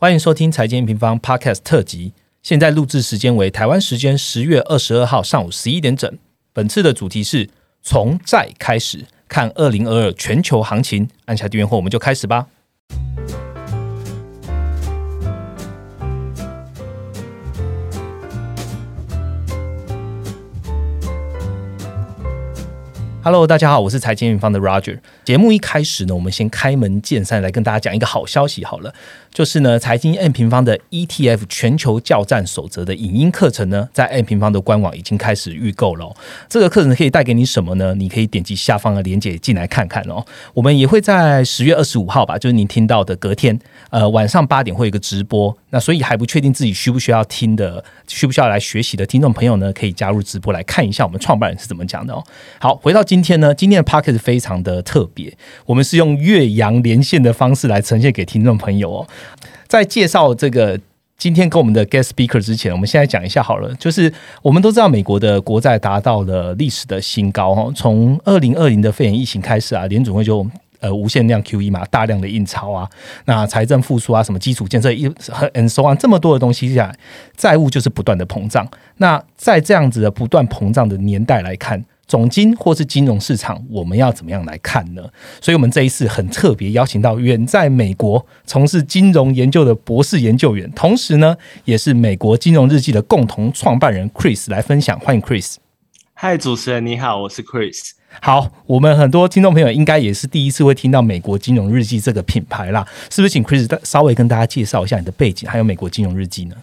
欢迎收听财经平方 Podcast 特辑。现在录制时间为台湾时间十月二十二号上午十一点整。本次的主题是从债开始看二零二二全球行情。按下订阅后，我们就开始吧。Hello，大家好，我是财经平方的 Roger。节目一开始呢，我们先开门见山来跟大家讲一个好消息好了，就是呢，财经 N 平方的 ETF 全球教战守则的影音课程呢，在 N 平方的官网已经开始预购了。这个课程可以带给你什么呢？你可以点击下方的链接进来看看哦。我们也会在十月二十五号吧，就是您听到的隔天，呃，晚上八点会有一个直播。那所以还不确定自己需不需要听的，需不需要来学习的听众朋友呢，可以加入直播来看一下我们创办人是怎么讲的哦。好，回到今天呢，今天的 p o c k e t 非常的特别，我们是用岳阳连线的方式来呈现给听众朋友哦。在介绍这个今天跟我们的 guest speaker 之前，我们现在讲一下好了，就是我们都知道美国的国债达到了历史的新高哦，从二零二零的肺炎疫情开始啊，联总会就。呃，无限量 QE 嘛，大量的印钞啊，那财政复苏啊，什么基础建设一很 and so on 这么多的东西下来，债务就是不断的膨胀。那在这样子的不断膨胀的年代来看，总金或是金融市场，我们要怎么样来看呢？所以，我们这一次很特别邀请到远在美国从事金融研究的博士研究员，同时呢，也是美国金融日记的共同创办人 Chris 来分享。欢迎 Chris。嗨，主持人你好，我是 Chris。好，我们很多听众朋友应该也是第一次会听到美国金融日记这个品牌啦，是不是？请 Chris 稍微跟大家介绍一下你的背景，还有美国金融日记呢？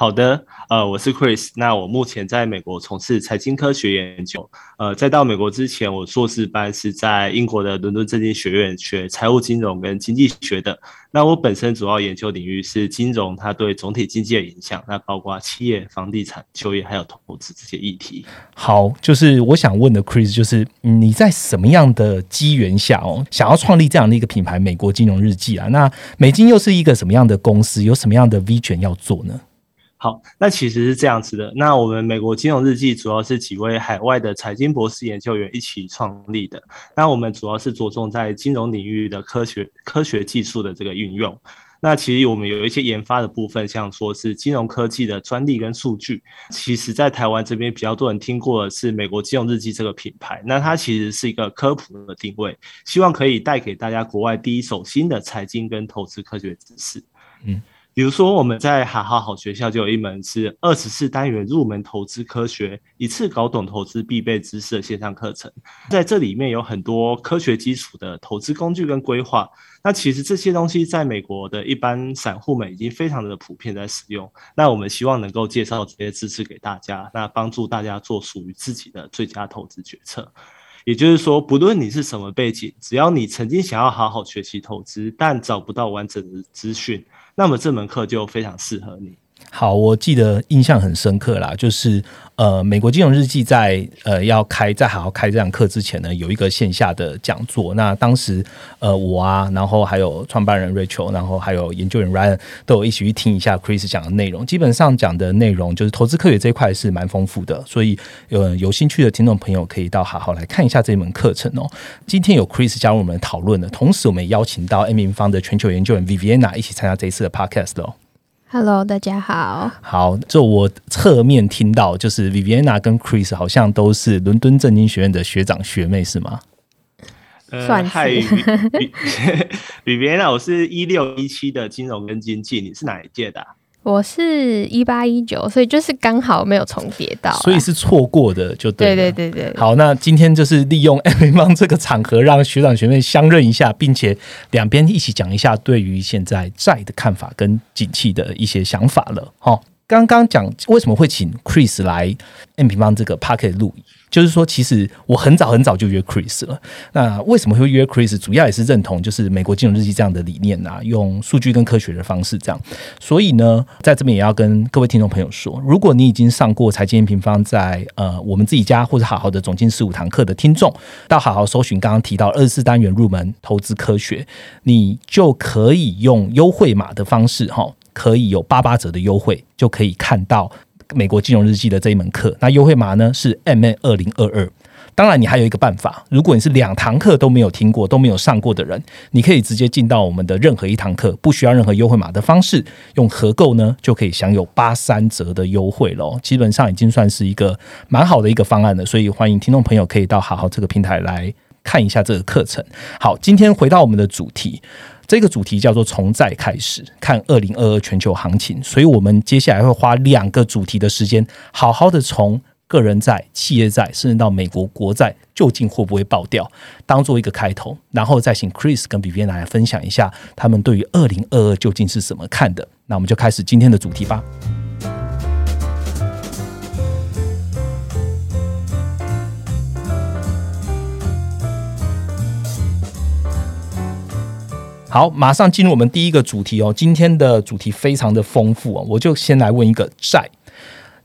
好的，呃，我是 Chris，那我目前在美国从事财经科学研究。呃，在到美国之前，我硕士班是在英国的伦敦政经学院学财务金融跟经济学的。那我本身主要研究领域是金融，它对总体经济的影响，那包括企业、房地产、就业还有投资这些议题。好，就是我想问的 Chris，就是你在什么样的机缘下哦，想要创立这样的一个品牌——美国金融日记啊？那美金又是一个什么样的公司？有什么样的 V 权要做呢？好，那其实是这样子的。那我们美国金融日记主要是几位海外的财经博士研究员一起创立的。那我们主要是着重在金融领域的科学、科学技术的这个运用。那其实我们有一些研发的部分，像说是金融科技的专利跟数据。其实，在台湾这边比较多人听过的是美国金融日记这个品牌。那它其实是一个科普的定位，希望可以带给大家国外第一手新的财经跟投资科学知识。嗯。比如说，我们在好好好学校就有一门是二十四单元入门投资科学，一次搞懂投资必备知识的线上课程。在这里面有很多科学基础的投资工具跟规划。那其实这些东西在美国的一般散户们已经非常的普遍在使用。那我们希望能够介绍这些知识给大家，那帮助大家做属于自己的最佳投资决策。也就是说，不论你是什么背景，只要你曾经想要好好学习投资，但找不到完整的资讯。那么这门课就非常适合你。好，我记得印象很深刻啦，就是呃，美国金融日记在呃要开在好好开这堂课之前呢，有一个线下的讲座。那当时呃我啊，然后还有创办人 Rachel，然后还有研究员 Ryan 都有一起去听一下 Chris 讲的内容。基本上讲的内容就是投资科学这一块是蛮丰富的，所以有有兴趣的听众朋友可以到好好来看一下这门课程哦。今天有 Chris 加入我们讨论的，同时我们也邀请到 M 平方的全球研究员 Viviana 一起参加这一次的 Podcast 哦。Hello，大家好。好，就我侧面听到，就是 Viviana 跟 Chris 好像都是伦敦政经学院的学长学妹，是吗？算是。Viviana，我是一六一七的金融跟经济，你是哪一届的？我是一八一九，所以就是刚好没有重叠到，所以是错过的，就对。对对对对。好，那今天就是利用 M 方这个场合，让学长学妹相认一下，并且两边一起讲一下对于现在债的看法跟景气的一些想法了。哈，刚刚讲为什么会请 Chris 来 M 平方这个 Pocket 录影。就是说，其实我很早很早就约 Chris 了。那为什么会约 Chris？主要也是认同就是美国金融日记这样的理念啊，用数据跟科学的方式这样。所以呢，在这边也要跟各位听众朋友说，如果你已经上过财经平方在呃我们自己家或者好好的总经十五堂课的听众，到好好搜寻刚刚提到二十四单元入门投资科学，你就可以用优惠码的方式哈，可以有八八折的优惠，就可以看到。美国金融日记的这一门课，那优惠码呢是 M N 二零二二。当然，你还有一个办法，如果你是两堂课都没有听过、都没有上过的人，你可以直接进到我们的任何一堂课，不需要任何优惠码的方式，用合购呢就可以享有八三折的优惠喽。基本上已经算是一个蛮好的一个方案了，所以欢迎听众朋友可以到好好这个平台来看一下这个课程。好，今天回到我们的主题。这个主题叫做从债开始看二零二二全球行情，所以我们接下来会花两个主题的时间，好好的从个人债、企业债，甚至到美国国债，究竟会不会爆掉，当做一个开头，然后再请 Chris 跟 B B 来分享一下他们对于二零二二究竟是怎么看的。那我们就开始今天的主题吧。好，马上进入我们第一个主题哦。今天的主题非常的丰富哦，我就先来问一个债。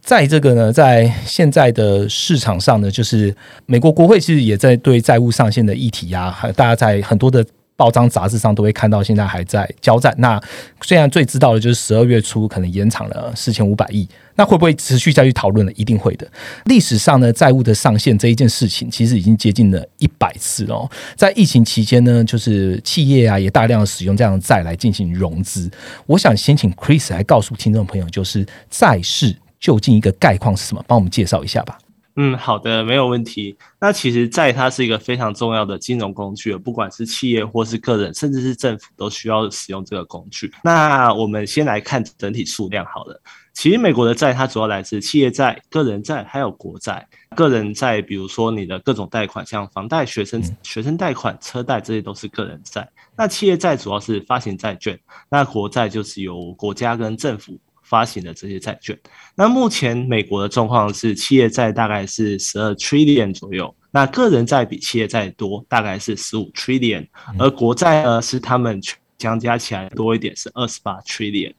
债这个呢，在现在的市场上呢，就是美国国会其实也在对债务上限的议题啊，大家在很多的。报章杂志上都会看到，现在还在交战。那虽然最知道的就是十二月初可能延长了四千五百亿，那会不会持续再去讨论呢？一定会的。历史上呢，债务的上限这一件事情，其实已经接近了一百次哦。在疫情期间呢，就是企业啊也大量使用这样的债来进行融资。我想先请 Chris 来告诉听众朋友，就是债市究竟一个概况是什么？帮我们介绍一下吧。嗯，好的，没有问题。那其实债它是一个非常重要的金融工具，不管是企业或是个人，甚至是政府都需要使用这个工具。那我们先来看整体数量好了。其实美国的债它主要来自企业债、个人债还有国债。个人债，比如说你的各种贷款，像房贷、学生学生贷款、车贷，这些都是个人债。那企业债主要是发行债券，那国债就是由国家跟政府。发行的这些债券，那目前美国的状况是，企业债大概是十二 trillion 左右，那个人债比企业债多，大概是十五 trillion，而国债呢是他们。相加起来多一点是二十八 trillion，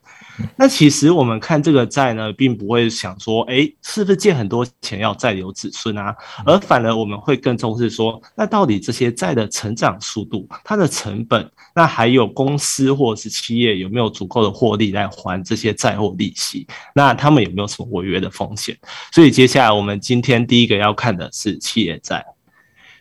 那其实我们看这个债呢，并不会想说，哎，是不是借很多钱要再留子孙啊？而反而我们会更重视说，那到底这些债的成长速度、它的成本，那还有公司或者是企业有没有足够的获利来还这些债或利息？那他们有没有什么违约的风险？所以接下来我们今天第一个要看的是企业债。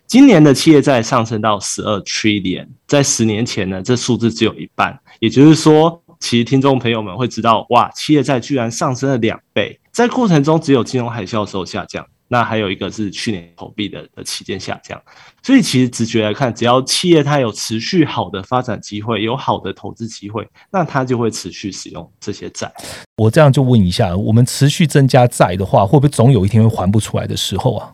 今年的企业债上升到十二 trillion，在十年前呢，这数字只有一半。也就是说，其实听众朋友们会知道，哇，企业债居然上升了两倍。在过程中，只有金融海啸的时候下降，那还有一个是去年投币的的期间下降。所以，其实直觉来看，只要企业它有持续好的发展机会，有好的投资机会，那它就会持续使用这些债。我这样就问一下，我们持续增加债的话，会不会总有一天会还不出来的时候啊？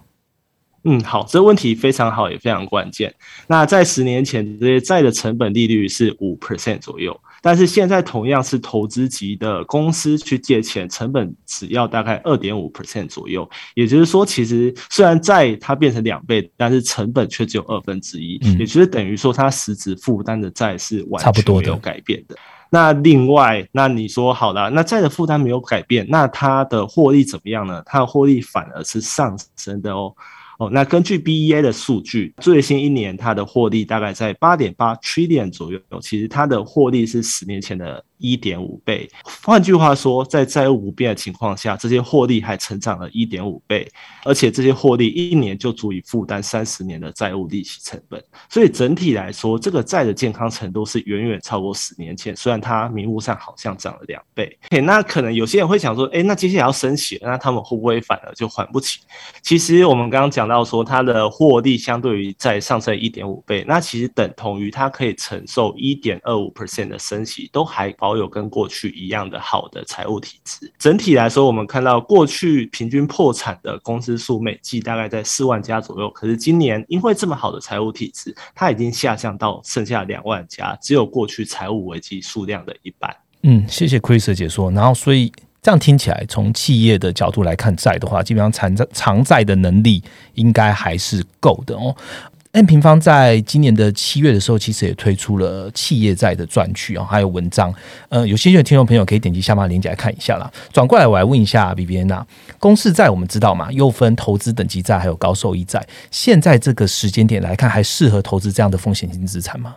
嗯，好，这个问题非常好，也非常关键。那在十年前，这些债的成本利率是五 percent 左右，但是现在同样是投资级的公司去借钱，成本只要大概二点五 percent 左右。也就是说，其实虽然债它变成两倍，但是成本却只有二分之一，也就是等于说它实质负担的债是完全没有改变的。那另外，那你说好了，那债的负担没有改变，那它的获利怎么样呢？它的获利反而是上升的哦。那根据 BEA 的数据，最新一年它的获利大概在八点八 trillion 左右，其实它的获利是十年前的。一点五倍，换句话说，在债务不变的情况下，这些获利还成长了一点五倍，而且这些获利一年就足以负担三十年的债务利息成本。所以整体来说，这个债的健康程度是远远超过十年前。虽然它名目上好像涨了两倍，那可能有些人会想说，哎，那接下来要升息，那他们会不会反而就还不起？其实我们刚刚讲到说，它的获利相对于在上升一点五倍，那其实等同于它可以承受一点二五 percent 的升息，都还保。有跟过去一样的好的财务体质。整体来说，我们看到过去平均破产的公司数每季大概在四万家左右，可是今年因为这么好的财务体质，它已经下降到剩下两万家，只有过去财务危机数量的一半。嗯，谢谢 Chris 的解说。然后，所以这样听起来，从企业的角度来看债的话，基本上偿债偿债的能力应该还是够的哦。N 平方在今年的七月的时候，其实也推出了企业债的赚取啊，还有文章。呃，有兴趣的听众朋友可以点击下方链接来看一下啦。转过来，我来问一下 B B N 啊，公司债我们知道嘛，又分投资等级债还有高收益债。现在这个时间点来看，还适合投资这样的风险性资产吗？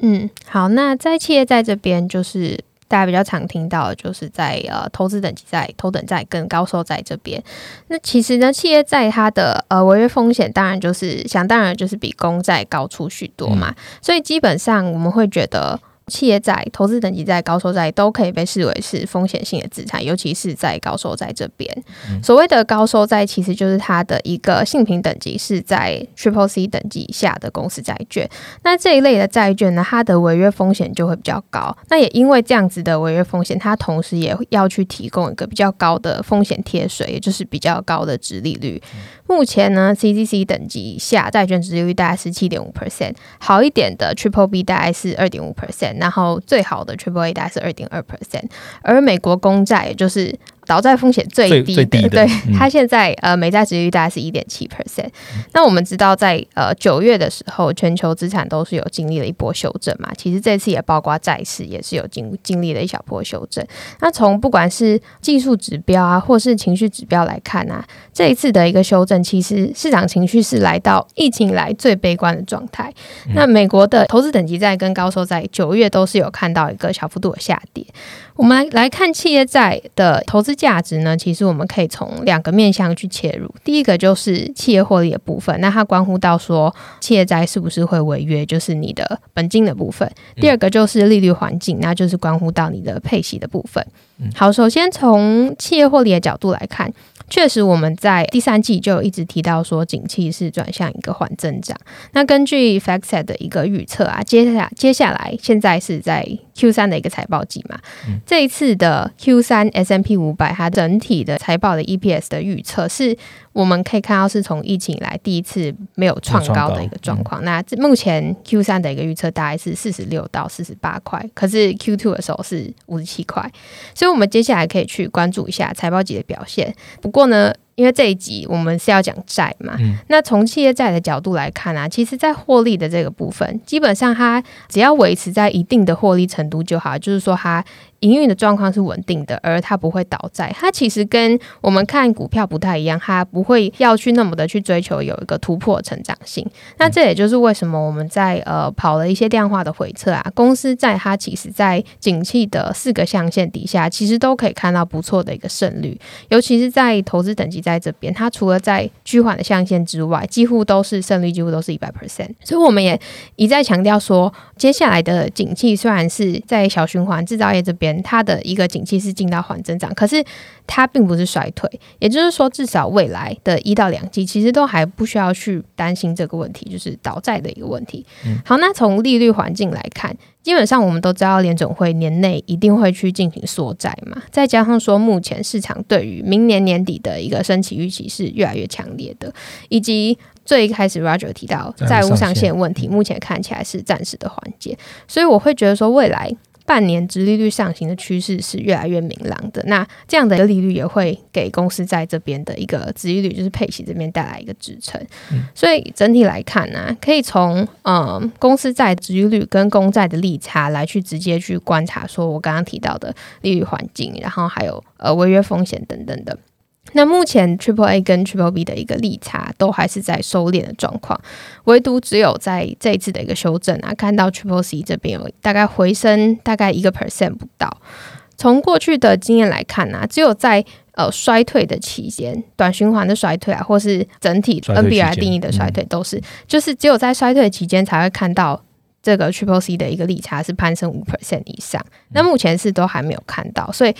嗯，好，那在企业债这边就是。大家比较常听到的就是在呃投资等级债、头等债跟高收债这边。那其实呢，企业债它的呃违约风险当然就是想当然就是比公债高出许多嘛，所以基本上我们会觉得。企业债、投资等级债、高收债都可以被视为是风险性的资产，尤其是在高收债这边。所谓的高收债，其实就是它的一个信评等级是在 Triple C 等级以下的公司债券。那这一类的债券呢，它的违约风险就会比较高。那也因为这样子的违约风险，它同时也要去提供一个比较高的风险贴水，也就是比较高的值利率。目前呢，CCC 等级以下债券值利率大概是七点五 percent，好一点的 Triple B 大概是二点五 percent，然后最好的 Triple A 大概是二点二 percent，而美国公债也就是。倒债风险最低的，对它现在呃美债值率大概是一点七 percent。那我们知道在呃九月的时候，全球资产都是有经历了一波修正嘛。其实这次也包括债市也是有经经历了一小波修正。那从不管是技术指标啊，或是情绪指标来看啊，这一次的一个修正，其实市场情绪是来到疫情来最悲观的状态。那美国的投资等级债跟高收债九月都是有看到一个小幅度的下跌。我们来来看企业债的投资价值呢，其实我们可以从两个面向去切入。第一个就是企业获利的部分，那它关乎到说企业债是不是会违约，就是你的本金的部分。第二个就是利率环境，那就是关乎到你的配息的部分。好，首先从企业获利的角度来看。确实，我们在第三季就一直提到说，景气是转向一个缓增长。那根据 FactSet 的一个预测啊，接下接下来现在是在 Q 三的一个财报季嘛，这一次的 Q 三 S M P 五百它整体的财报的 E P S 的预测是。我们可以看到，是从疫情以来第一次没有创高的一个状况。那目前 Q 三的一个预测大概是四十六到四十八块，可是 Q two 的时候是五十七块，所以我们接下来可以去关注一下财报级的表现。不过呢，因为这一集我们是要讲债嘛，那从企业债的角度来看啊，其实，在获利的这个部分，基本上它只要维持在一定的获利程度就好，就是说它。营运的状况是稳定的，而它不会倒债。它其实跟我们看股票不太一样，它不会要去那么的去追求有一个突破成长性。那这也就是为什么我们在呃跑了一些量化的回测啊，公司在它其实在景气的四个象限底下，其实都可以看到不错的一个胜率。尤其是在投资等级在这边，它除了在趋缓的象限之外，几乎都是胜率几乎都是一百 percent。所以我们也一再强调说，接下来的景气虽然是在小循环制造业这边。它的一个景气是进到缓增长，可是它并不是衰退，也就是说，至少未来的一到两季，其实都还不需要去担心这个问题，就是倒债的一个问题。好，那从利率环境来看，基本上我们都知道联总会年内一定会去进行缩债嘛，再加上说目前市场对于明年年底的一个升息预期是越来越强烈的，以及最一开始 Roger 提到债务上限问题，目前看起来是暂时的缓解，所以我会觉得说未来。半年值利率上行的趋势是越来越明朗的，那这样的一个利率也会给公司在这边的一个值利率，就是配息这边带来一个支撑。所以整体来看呢，可以从嗯公司债值利率跟公债的利差来去直接去观察，说我刚刚提到的利率环境，然后还有呃违约风险等等的。那目前 Triple A 跟 Triple B 的一个利差都还是在收敛的状况，唯独只有在这一次的一个修正啊，看到 Triple C 这边有大概回升大概一个 percent 不到。从过去的经验来看呢，只有在呃衰退的期间，短循环的衰退啊，或是整体 NBR 定义的衰退，都是就是只有在衰退期间才会看到这个 Triple C 的一个利差是攀升五 percent 以上。那目前是都还没有看到，所以。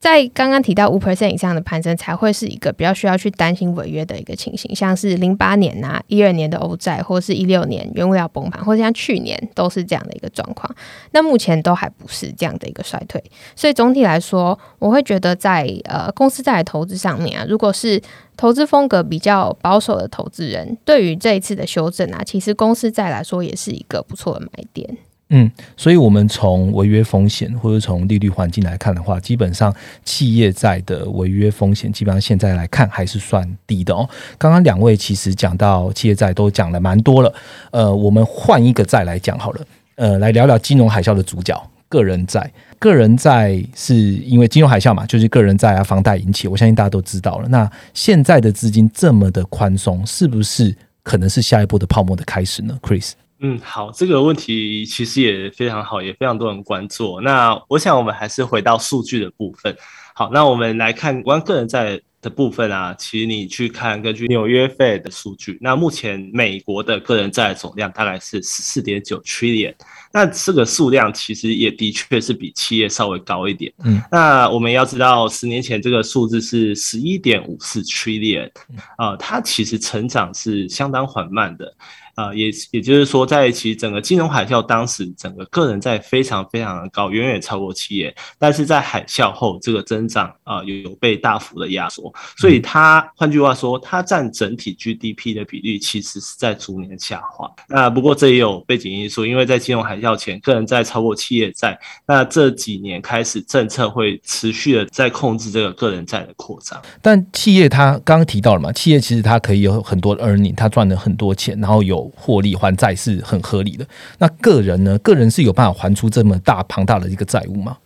在刚刚提到五 percent 以上的攀升，才会是一个比较需要去担心违约的一个情形，像是零八年啊、一二年的欧债，或是一六年原物料崩盘，或者像去年都是这样的一个状况。那目前都还不是这样的一个衰退，所以总体来说，我会觉得在呃公司债投资上面啊，如果是投资风格比较保守的投资人，对于这一次的修正啊，其实公司债来说也是一个不错的买点。嗯，所以，我们从违约风险或者从利率环境来看的话，基本上企业债的违约风险，基本上现在来看还是算低的哦。刚刚两位其实讲到企业债都讲了蛮多了，呃，我们换一个债来讲好了，呃，来聊聊金融海啸的主角——个人债。个人债是因为金融海啸嘛，就是个人债啊、房贷引起，我相信大家都知道了。那现在的资金这么的宽松，是不是可能是下一波的泡沫的开始呢？Chris？嗯，好，这个问题其实也非常好，也非常多人关注。那我想我们还是回到数据的部分。好，那我们来看关个人债的部分啊，其实你去看根据纽约 Fed 的数据，那目前美国的个人债总量大概是十四点九 trillion，那这个数量其实也的确是比企业稍微高一点。嗯，那我们要知道，十年前这个数字是十一点五四 trillion，啊，它其实成长是相当缓慢的。啊，也也就是说，在其实整个金融海啸当时，整个个人债非常非常的高，远远超过企业。但是在海啸后，这个增长啊有有被大幅的压缩，所以它换句话说，它占整体 GDP 的比率其实是在逐年下滑。那不过这也有背景因素，因为在金融海啸前，个人债超过企业债。那这几年开始，政策会持续的在控制这个个人债的扩张。但企业它刚刚提到了嘛，企业其实它可以有很多 earning，它赚了很多钱，然后有获利还债是很合理的。那个人呢？个人是有办法还出这么大庞大的一个债务吗？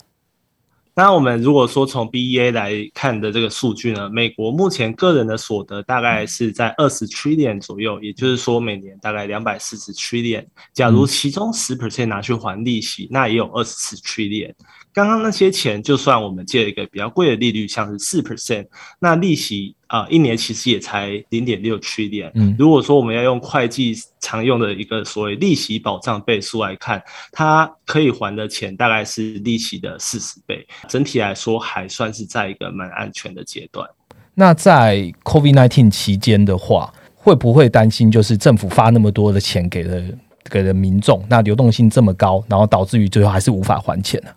那我们如果说从 BEA 来看的这个数据呢，美国目前个人的所得大概是在二十 trillion 左右，也就是说每年大概两百四十 trillion。假如其中十 percent 拿去还利息，那也有二十四 trillion。刚刚那些钱，就算我们借一个比较贵的利率，像是四 percent，那利息啊，一年其实也才零点六 trillion。嗯，如果说我们要用会计常用的一个所谓利息保障倍数来看，它可以还的钱大概是利息的四十倍。整体来说，还算是在一个蛮安全的阶段。那在 COVID nineteen 期间的话，会不会担心就是政府发那么多的钱给了给了民众，那流动性这么高，然后导致于最后还是无法还钱呢？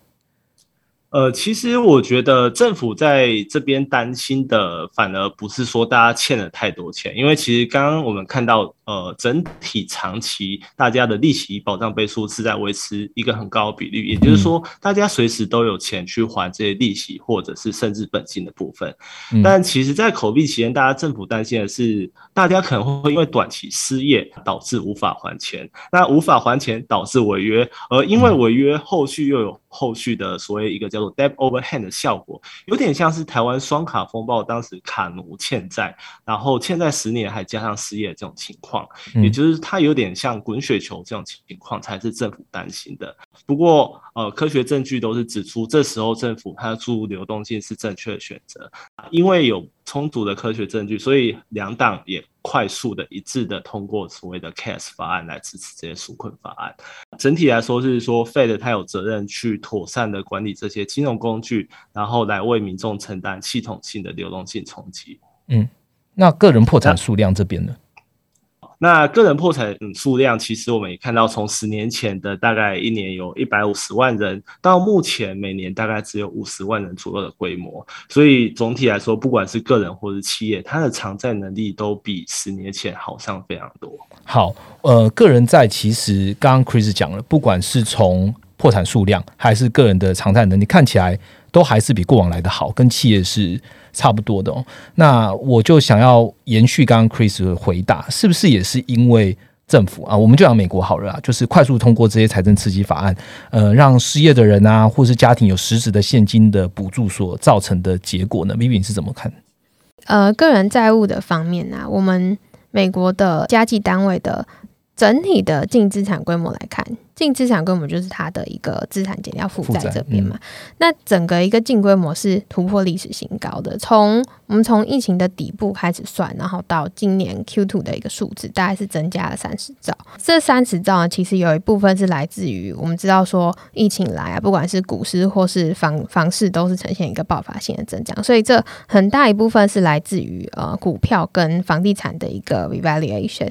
呃，其实我觉得政府在这边担心的，反而不是说大家欠了太多钱，因为其实刚刚我们看到。呃，整体长期大家的利息保障倍数是在维持一个很高的比率，也就是说，大家随时都有钱去还这些利息，或者是甚至本金的部分。但其实，在口币期间，大家政府担心的是，大家可能会因为短期失业导致无法还钱，那无法还钱导致违约，而因为违约后续又有后续的所谓一个叫做 debt overhand 的效果，有点像是台湾双卡风暴当时卡奴欠债，然后欠债十年还加上失业这种情况。也就是它有点像滚雪球这种情况，才是政府担心的。不过，呃，科学证据都是指出，这时候政府它注入流动性是正确的选择，因为有充足的科学证据，所以两党也快速的一致的通过所谓的 CAS 法案来支持这些纾困法案。整体来说是说，Fed 它有责任去妥善的管理这些金融工具，然后来为民众承担系统性的流动性冲击。嗯，那个人破产数量这边呢？那个人破产数量，其实我们也看到，从十年前的大概一年有一百五十万人，到目前每年大概只有五十万人左右的规模。所以总体来说，不管是个人或是企业，它的偿债能力都比十年前好上非常多。好，呃，个人债其实刚刚 Chris 讲了，不管是从破产数量还是个人的偿债能力，看起来都还是比过往来的好，跟企业是。差不多的哦，那我就想要延续刚刚 Chris 的回答，是不是也是因为政府啊？我们就讲美国好了啊，就是快速通过这些财政刺激法案，呃，让失业的人啊，或是家庭有实质的现金的补助所造成的结果呢？Vivi 是怎么看？呃，个人债务的方面呢，我们美国的家计单位的。整体的净资产规模来看，净资产规模就是它的一个资产减掉负债这边嘛。那整个一个净规模是突破历史新高的。从我们从疫情的底部开始算，然后到今年 Q two 的一个数字，大概是增加了三十兆。这三十兆呢，其实有一部分是来自于我们知道说疫情来啊，不管是股市或是房房市，都是呈现一个爆发性的增长。所以这很大一部分是来自于呃股票跟房地产的一个 revaluation。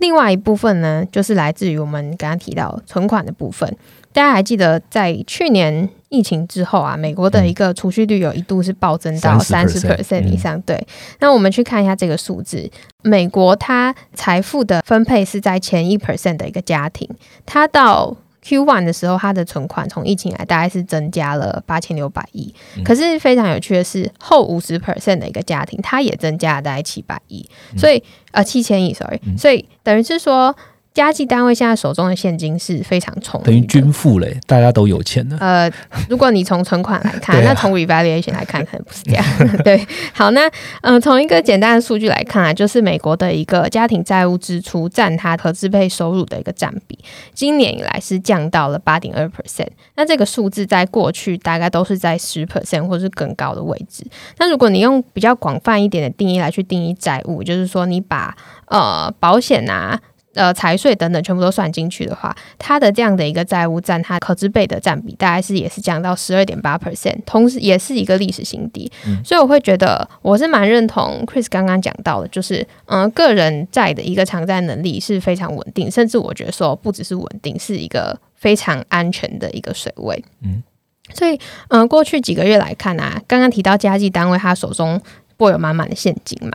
另外一部分呢，就是来自于我们刚刚提到存款的部分。大家还记得，在去年疫情之后啊，美国的一个储蓄率有一度是暴增到三十 percent 以上。对，那我们去看一下这个数字，美国它财富的分配是在前一 percent 的一个家庭，它到。Q one 的时候，它的存款从疫情来大概是增加了八千六百亿。可是非常有趣的是，后五十 percent 的一个家庭，它也增加了大概七百亿。所以呃七千亿，sorry。所以等于是说，家计单位现在手中的现金是非常充裕，等于均富嘞，大家都有钱了。呃，如果你从存款来看，啊那从 revaluation 来看，可能不是这样。对，好，那嗯、呃，从一个简单的数据来看啊，就是美国的一个家庭债务支出占它可支配收入的一个占比，今年以来是降到了八点二 percent。那这个数字在过去大概都是在十 percent 或是更高的位置。那如果你用比较广泛一点的定义来去定义债务，就是说你把呃保险啊。呃，财税等等全部都算进去的话，它的这样的一个债务占它可支配的占比，大概是也是降到十二点八 percent，同时也是一个历史新低。嗯所以我会觉得，我是蛮认同 Chris 刚刚讲到的，就是嗯、呃个人债的一个偿债能力是非常稳定，甚至我觉得说不只是稳定，是一个非常安全的一个水位。嗯，所以嗯、呃过去几个月来看啊，刚刚提到家计单位他手中握有满满的现金嘛。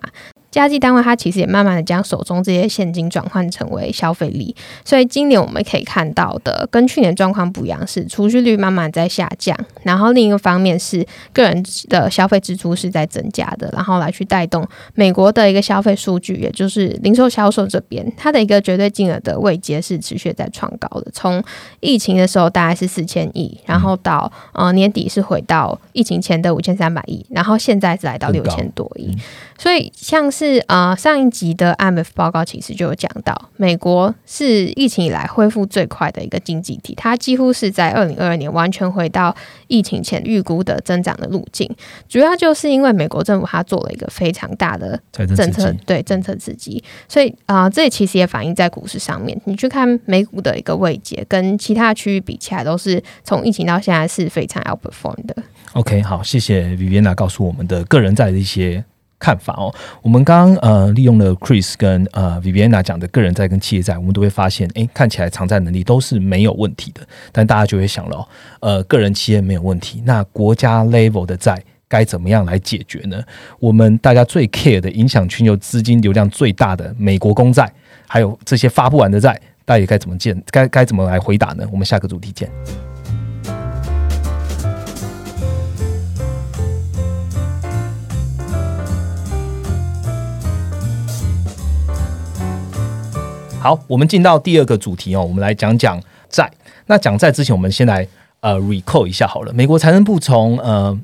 家计单位它其实也慢慢的将手中这些现金转换成为消费力，所以今年我们可以看到的跟去年状况不一样，是储蓄率慢慢在下降，然后另一个方面是个人的消费支出是在增加的，然后来去带动美国的一个消费数据，也就是零售销售这边，它的一个绝对金额的位阶是持续在创高的，从疫情的时候大概是四千亿，然后到呃年底是回到疫情前的五千三百亿，然后现在是来到六千多亿，所以像是呃上一集的 IMF 报告其实就有讲到，美国是疫情以来恢复最快的一个经济体，它几乎是在二零二二年完全回到疫情前预估的增长的路径，主要就是因为美国政府它做了一个非常大的政政策对政策刺激，所以啊、呃这其实也反映在股市上面。你去看美股的一个位阶，跟其他区域比起来，都是从疫情到现在是非常 outperform 的。OK，好，谢谢 Viviana 告诉我们的个人在的一些看法哦。我们刚刚呃利用了 Chris 跟呃 Viviana 讲的个人债跟企业债，我们都会发现，诶，看起来偿债能力都是没有问题的。但大家就会想了，呃，个人企业没有问题，那国家 level 的债该怎么样来解决呢？我们大家最 care 的、影响全球资金流量最大的美国公债，还有这些发不完的债，大家该怎么见？该该怎么来回答呢？我们下个主题见。好，我们进到第二个主题哦，我们来讲讲债。那讲债之前，我们先来呃 recall 一下好了。美国财政部从呃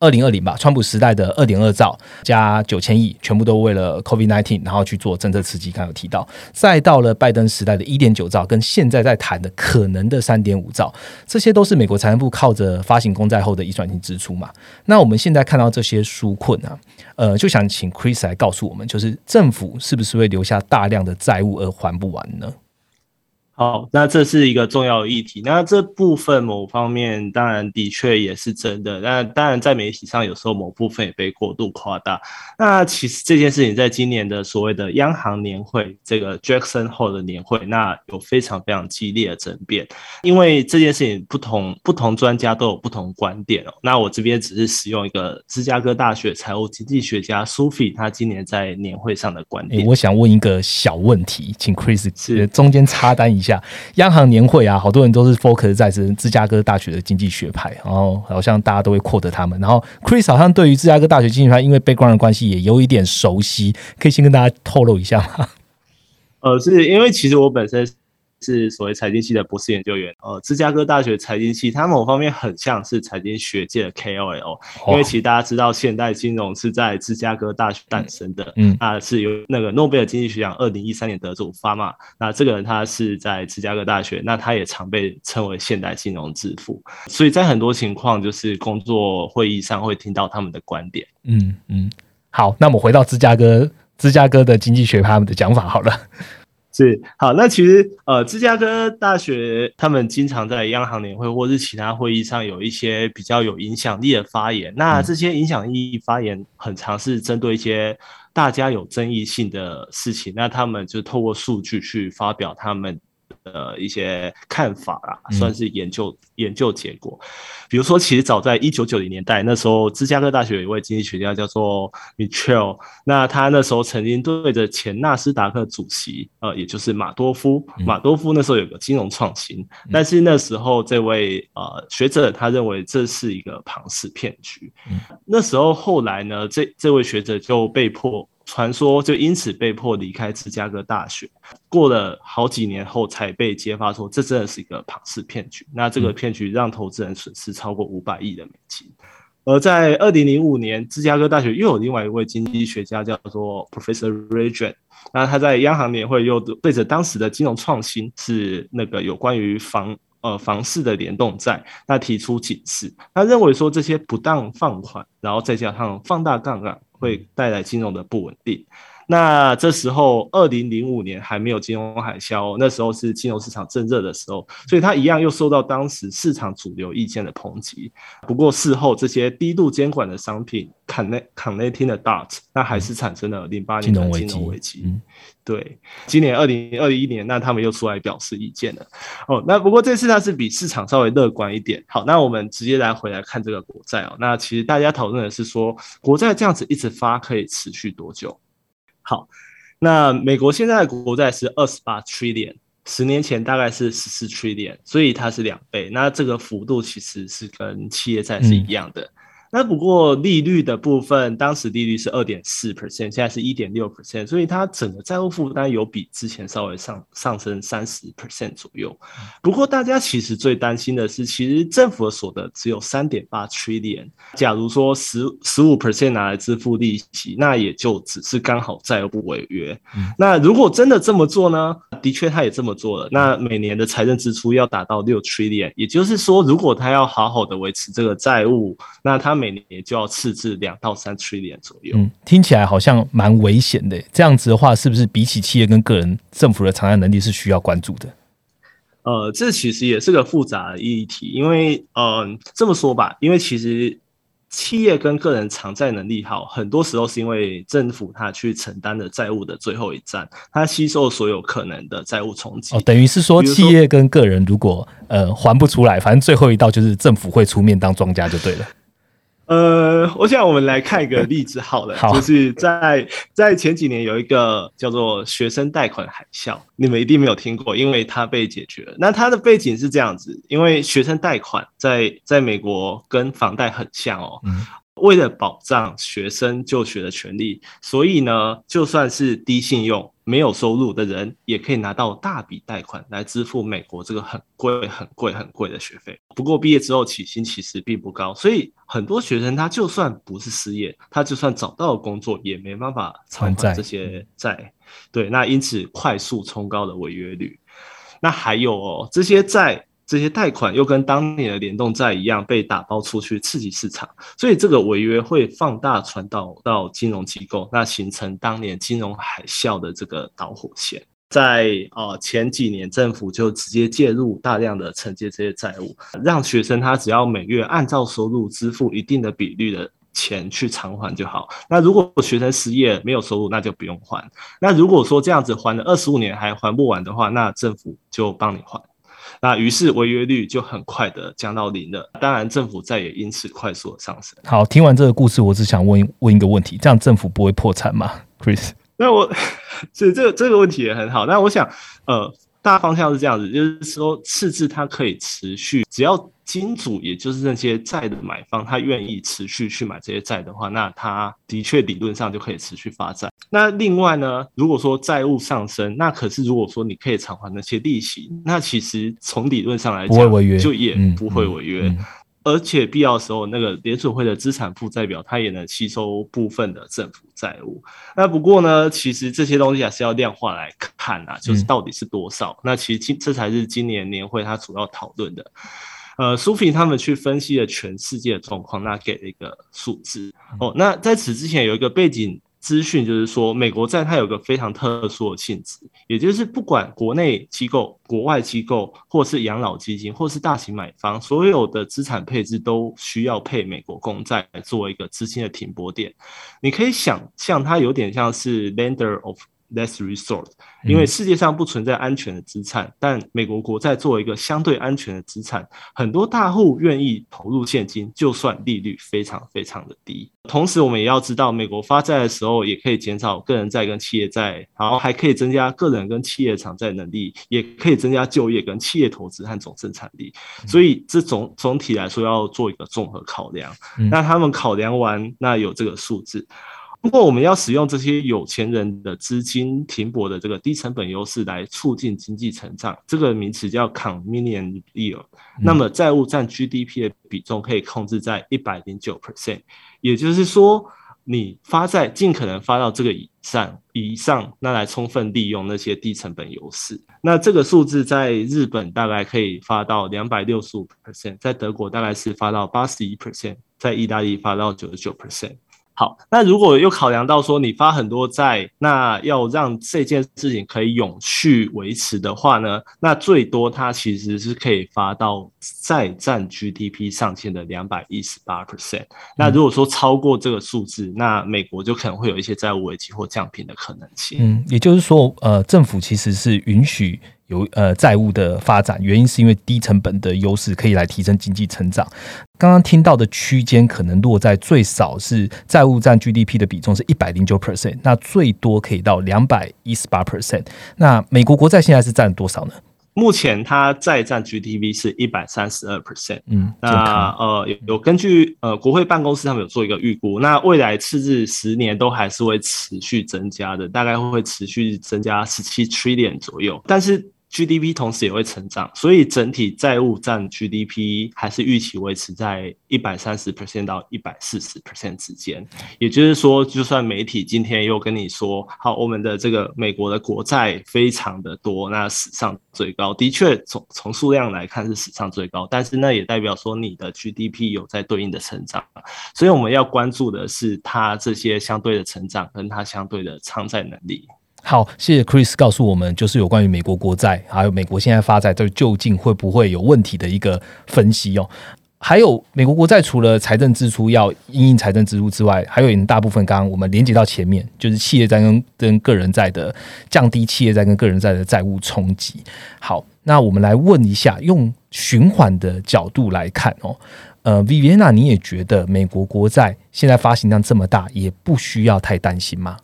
二零二零吧，川普时代的二点二兆加九千亿，全部都为了 COVID nineteen，然后去做政策刺激，刚刚有提到。再到了拜登时代的一点九兆，跟现在在谈的可能的三点五兆，这些都是美国财政部靠着发行公债后的移转性支出嘛。那我们现在看到这些纾困啊，呃，就想请 Chris 来告诉我们，就是政府是不是会留下大量的债务而还不完呢？好，那这是一个重要的议题。那这部分某方面当然的确也是真的，那当然在媒体上有时候某部分也被过度夸大。那其实这件事情在今年的所谓的央行年会，这个 Jackson Hole 的年会，那有非常非常激烈的争辩，因为这件事情不同不同专家都有不同观点哦。那我这边只是使用一个芝加哥大学财务经济学家苏菲他今年在年会上的观诶，点。我想问一个小问题，请 Chris 是呃中间插单一下。央行年会啊，好多人都是 focus 在是芝加哥大学的经济学派，然后好像大家都会获得他们。然后 Chris 好像对于芝加哥大学经济学派，因为 background 的关系，也有一点熟悉，可以先跟大家透露一下吗？呃，是因为其实我本身是所谓财经系的博士研究员，呃，芝加哥大学财经系，它某方面很像是财经学界的 KOL，因为其实大家知道现代金融是在芝加哥大学诞生的，嗯那是由那个诺贝尔经济学奖二零一三年得主法玛，那这个人他是在芝加哥大学，那他也常被称为现代金融之父，所以在很多情况就是工作会议上会听到他们的观点。嗯嗯，好，那我们回到芝加哥芝加哥的经济学他们的讲法好了。是好，那其实呃，芝加哥大学他们经常在央行年会或是其他会议上有一些比较有影响力的发言。那这些影响力发言很常是针对一些大家有争议性的事情，那他们就透过数据去发表他们的一些看法啦，嗯算是研究、研究结果。比如说，其实早在一九九零年代，那时候芝加哥大学有一位经济学家叫做 Mitchell，那他那时候曾经对着前纳斯达克主席，呃，也就是马多夫，嗯马多夫那时候有个金融创新，但是那时候这位呃学者他认为这是一个庞氏骗局。嗯那时候后来呢，这这位学者就被迫。传说就因此被迫离开芝加哥大学。过了好几年后，才被揭发说这真的是一个庞氏骗局。那这个骗局让投资人损失超过五百亿的美金。而在二零零五年，芝加哥大学又有另外一位经济学家叫做 Professor Ray J，那他在央行年会又对着当时的金融创新是那个有关于房呃房市的联动债，那提出警示，他认为说这些不当放款，然后再加上放大杠杆，会带来金融的不稳定。那这时候，二零零五年还没有金融海啸，那时候是金融市场正热的时候，所以它一样又受到当时市场主流意见的抨击。不过事后，这些低度监管的商品，connecting the dots，那还是产生了零八年的金融危机。对，今年二零二一年，那他们又出来表示意见了。哦，那不过这次它是比市场稍微乐观一点。好，那我们直接来回来看这个国债哦。那其实大家讨论的是说，国债这样子一直发可以持续多久？好，那美国现在的国债是二十八 trillion，十年前大概是十四 trillion，所以它是两倍。那这个幅度其实是跟企业债是一样的。那不过利率的部分，当时利率是二点四 percent，现在是一点六 percent，所以它整个债务负担有比之前稍微上上升三十 percent 左右。不过大家其实最担心的是，其实政府的所得只有三点八 trillion，假如说十十五 percent 拿来支付利息，那也就只是刚好债务不违约。那如果真的这么做呢？的确他也这么做了。那每年的财政支出要达到六 trillion，也就是说，如果他要好好的维持这个债务，那他每年就要赤字两到三 trillion 左右，嗯，听起来好像蛮危险的。这样子的话，是不是比起企业跟个人，政府的偿债能力是需要关注的？呃，这其实也是个复杂的议题，因为，嗯，这么说吧，因为其实。企业跟个人偿债能力好，很多时候是因为政府他去承担了债务的最后一站，他吸收所有可能的债务冲击。哦，等于是说，企业跟个人如果呃还不出来，反正最后一道就是政府会出面当庄家就对了。呃，我想我们来看一个例子，好了，就是在在前几年有一个叫做学生贷款海啸，你们一定没有听过，因为它被解决了。那它的背景是这样子，因为学生贷款在在美国跟房贷很像哦。为了保障学生就学的权利，所以呢，就算是低信用、没有收入的人，也可以拿到大笔贷款来支付美国这个很贵、很贵、很贵的学费。不过毕业之后起薪其实并不高，所以很多学生他就算不是失业，他就算找到了工作，也没办法偿还这些债。对，那因此快速冲高的违约率。那还有哦，这些债。这些贷款又跟当年的联动债一样被打包出去刺激市场，所以这个违约会放大传导到金融机构，那形成当年金融海啸的这个导火线。在呃前几年，政府就直接介入，大量的承接这些债务，让学生他只要每月按照收入支付一定的比率的钱去偿还就好。那如果学生失业没有收入，那就不用还。那如果说这样子还了二十五年还还不完的话，那政府就帮你还。那于是违约率就很快的降到零了，当然政府债也因此快速的上升。好，听完这个故事，我只想问问一个问题：这样政府不会破产吗？Chris？那我所以这个这个问题也很好。那我想，呃。大方向是这样子，就是说，赤字它可以持续，只要金主，也就是那些债的买方，他愿意持续去买这些债的话，那他的确理论上就可以持续发债。那另外呢，如果说债务上升，那可是如果说你可以偿还那些利息，那其实从理论上来讲，就也不会违约。而且必要的时候，那个联储会的资产负债表，它也能吸收部分的政府债务。那不过呢，其实这些东西还是要量化来看啊，就是到底是多少。那其实今这才是今年年会它主要讨论的。呃，苏菲他们去分析了全世界的状况，那给了一个数字。哦，那在此之前有一个背景。资讯就是说，美国债它有个非常特殊的性质，也就是不管国内机构、国外机构，或是养老基金，或是大型买方，所有的资产配置都需要配美国公债来做一个资金的停泊点。你可以想象，它有点像是 lender of。Less resort，因为世界上不存在安全的资产，但美国国债作为一个相对安全的资产，很多大户愿意投入现金，就算利率非常非常的低。同时，我们也要知道，美国发债的时候，也可以减少个人债跟企业债，然后还可以增加个人跟企业偿债能力，也可以增加就业跟企业投资和总生产力。所以，这总总体来说要做一个综合考量。那他们考量完，那有这个数字。如果我们要使用这些有钱人的资金停泊的这个低成本优势来促进经济成长，这个名词叫 convenient yield，那么债务占 GDP 的比重可以控制在一百零九 percent，也就是说。你发债尽可能发到这个以上以上，那来充分利用那些低成本优势。那这个数字在日本大概可以发到两百六十五 percent，在德国大概是发到八十一 percent，在意大利发到九十九 percent。好，那如果又考量到说你发很多债，那要让这件事情可以永续维持的话呢，那最多它其实是可以发到再占 GDP 上限的两百一十八 percent。那如果说超过这个数字，那美国就可能会有一些债务危机或降频的可能性。嗯，也就是说，呃，政府其实是允许。有呃债务的发展，原因是因为低成本的优势可以来提升经济成长。刚刚听到的区间可能落在最少是债务占 GDP 的比重是一百零九 percent，那最多可以到两百一十八 percent。那美国国债现在是占多少呢？目前它再占 GDP 是一百三十二 percent。嗯，那呃有有根据呃国会办公室他们有做一个预估，那未来次日十年都还是会持续增加的，大概会持续增加十七 trillion 左右，但是。GDP 同时也会成长，所以整体债务占 GDP 还是预期维持在一百三十 percent 到一百四十 percent 之间。也就是说，就算媒体今天又跟你说，好，我们的这个美国的国债非常的多，那史上最高，的确从从数量来看是史上最高，但是那也代表说你的 GDP 有在对应的成长。所以我们要关注的是它这些相对的成长跟它相对的偿债能力。好，谢谢 Chris 告诉我们，就是有关于美国国债，还有美国现在发债，这究竟会不会有问题的一个分析哦。还有美国国债除了财政支出要因应财政支出之外，还有一大部分，刚刚我们连接到前面，就是企业债跟跟个人债的降低，企业债跟个人债的债务冲击。好，那我们来问一下，用循环的角度来看哦，呃，Viviana，你也觉得美国国债现在发行量这么大，也不需要太担心吗？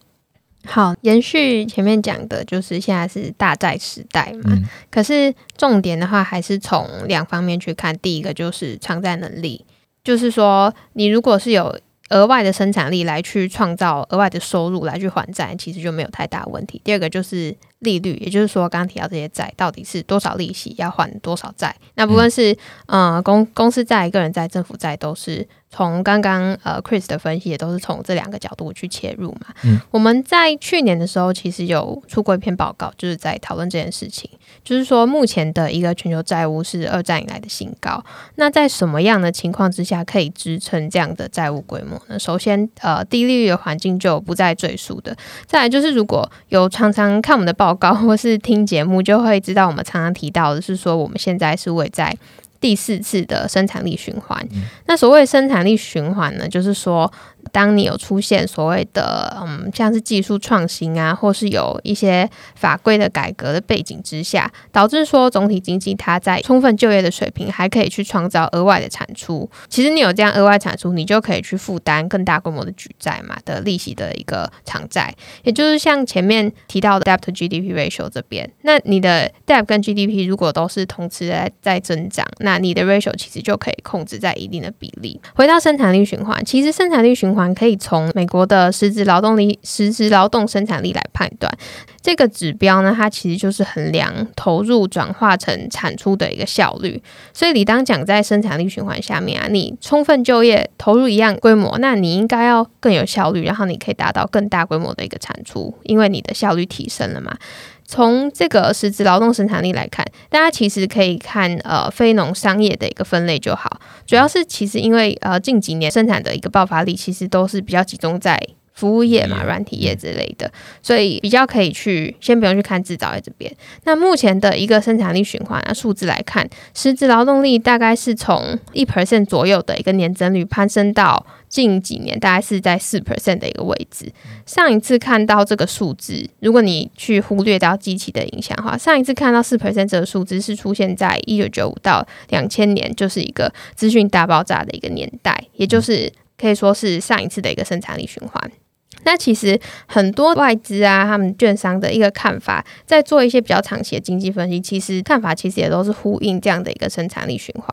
好，延续前面讲的，就是现在是大债时代嘛。可是重点的话，还是从两方面去看。第一个就是偿债能力，就是说你如果是有额外的生产力来去创造额外的收入来去还债，其实就没有太大问题。第二个就是利率，也就是说刚刚提到这些债到底是多少利息，要还多少债。那不论是呃公公司债、个人债、政府债，都是。从刚刚呃 Chris 的分析也都是从这两个角度去切入嘛。嗯，我们在去年的时候其实有出过一篇报告，就是在讨论这件事情，就是说目前的一个全球债务是二战以来的新高。那在什么样的情况之下可以支撑这样的债务规模呢？首先，呃，低利率的环境就不再赘述的。再来就是如果有常常看我们的报告或是听节目，就会知道我们常常提到的是说，我们现在是位在。第四次的生产力循环，那所谓生产力循环呢，就是说。当你有出现所谓的嗯，像是技术创新啊，或是有一些法规的改革的背景之下，导致说总体经济它在充分就业的水平，还可以去创造额外的产出。其实你有这样额外产出，你就可以去负担更大规模的举债嘛的利息的一个偿债。也就是像前面提到的 debt to GDP ratio 这边，那你的 debt 跟 GDP 如果都是同时在在增长，那你的 ratio 其实就可以控制在一定的比例。回到生产力循环，其实生产力循可以从美国的实质劳动力、实质劳动生产力来判断。这个指标呢，它其实就是衡量投入转化成产出的一个效率。所以，你当讲在生产力循环下面啊，你充分就业，投入一样规模，那你应该要更有效率，然后你可以达到更大规模的一个产出，因为你的效率提升了嘛。从这个实质劳动生产力来看，大家其实可以看呃非农商业的一个分类就好。主要是其实因为呃近几年生产的一个爆发力，其实都是比较集中在服务业嘛、软体业之类的，所以比较可以去先不用去看制造业这边。那目前的一个生产力循环啊数字来看，实质劳动力大概是从一 percent 左右的一个年增率攀升到。近几年大概是在四 percent 的一个位置。上一次看到这个数字，如果你去忽略掉机器的影响的话，上一次看到四 percent 这个数字是出现在一九九五到两千年，就是一个资讯大爆炸的一个年代，也就是可以说是上一次的一个生产力循环。那其实很多外资啊，他们券商的一个看法，在做一些比较长期的经济分析，其实看法其实也都是呼应这样的一个生产力循环。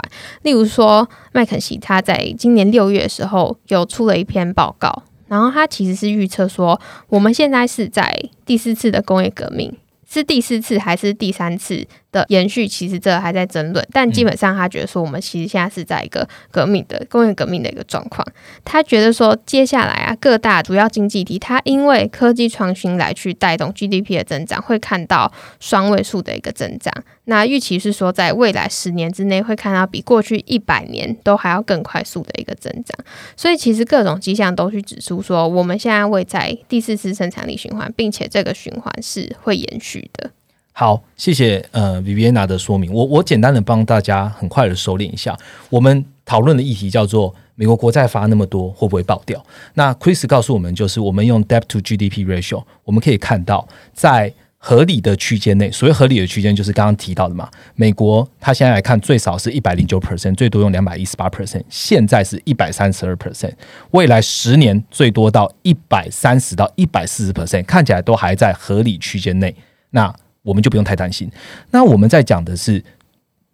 例如说，麦肯锡他在今年六月的时候有出了一篇报告。然后它其实是预测说，我们现在是在第四次的工业革命，是第四次还是第三次？的延续其实这还在争论，但基本上他觉得说我们其实现在是在一个革命的工业革命的一个状况。他觉得说接下来啊各大主要经济体，它因为科技创新来去带动 GDP 的增长，会看到双位数的一个增长。那预期是说在未来十年之内会看到比过去一百年都还要更快速的一个增长。所以其实各种迹象都去指出说，我们现在会在第四次生产力循环，并且这个循环是会延续的。好，谢谢呃 Viviana 的说明。我我简单的帮大家很快的收敛一下。我们讨论的议题叫做美国国债发那么多会不会爆掉？那 Chris 告诉我们，就是我们用 Debt to GDP ratio，我们可以看到在合理的区间内，所谓合理的区间就是刚刚提到的嘛。美国它现在来看最少是一百零九 percent，最多用两百一十八 percent，现在是一百三十二 percent，未来十年最多到一百三十到一百四十 percent，看起来都还在合理区间内。那我们就不用太担心。那我们在讲的是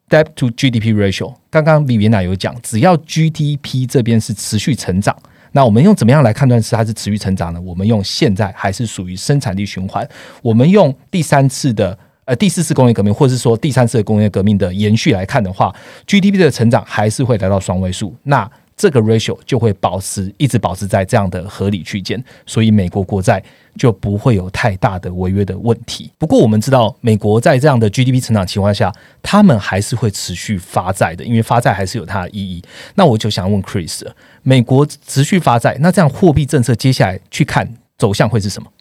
debt to GDP ratio。刚刚李维娜有讲，只要 GDP 这边是持续成长，那我们用怎么样来判断是它是持续成长呢？我们用现在还是属于生产力循环？我们用第三次的呃第四次工业革命，或者是说第三次的工业革命的延续来看的话，GDP 的成长还是会来到双位数。那这个 ratio 就会保持一直保持在这样的合理区间，所以美国国债就不会有太大的违约的问题。不过我们知道，美国在这样的 GDP 成长情况下，他们还是会持续发债的，因为发债还是有它的意义。那我就想问 Chris，美国持续发债，那这样货币政策接下来去看走向会是什么？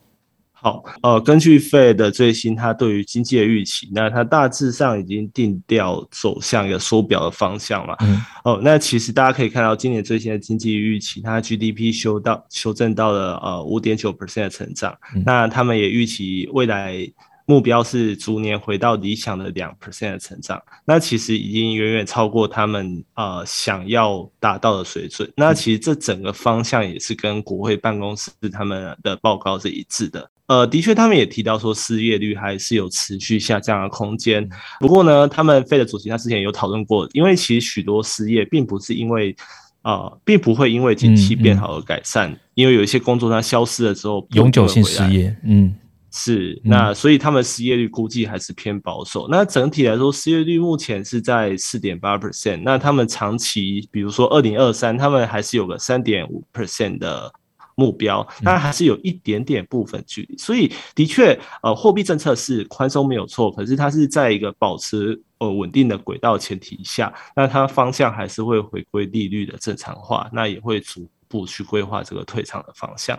好，呃，根据 Fed 最新它对于经济的预期，那它大致上已经定调走向一个缩表的方向了。嗯，哦，那其实大家可以看到，今年最新的经济预期，它 GDP 修到修正到了呃五点九 percent 的成长。那他们也预期未来目标是逐年回到理想的两 percent 的成长。那其实已经远远超过他们呃想要达到的水准。那其实这整个方向也是跟国会办公室他们的报告是一致的。呃，的确，他们也提到说失业率还是有持续下降的空间。不过呢，他们费的主席他之前有讨论过，因为其实许多失业并不是因为啊，并不会因为景气变好而改善，因为有一些工作它消失了之后永久性失业，嗯，是那所以他们失业率估计还是偏保守。那整体来说，失业率目前是在四点八 percent。那他们长期，比如说二零二三，他们还是有个三点五 percent 的。目标，那还是有一点点部分距离，所以的确，呃，货币政策是宽松没有错，可是它是在一个保持呃稳定的轨道前提下，那它方向还是会回归利率的正常化，那也会逐。步去规划这个退场的方向，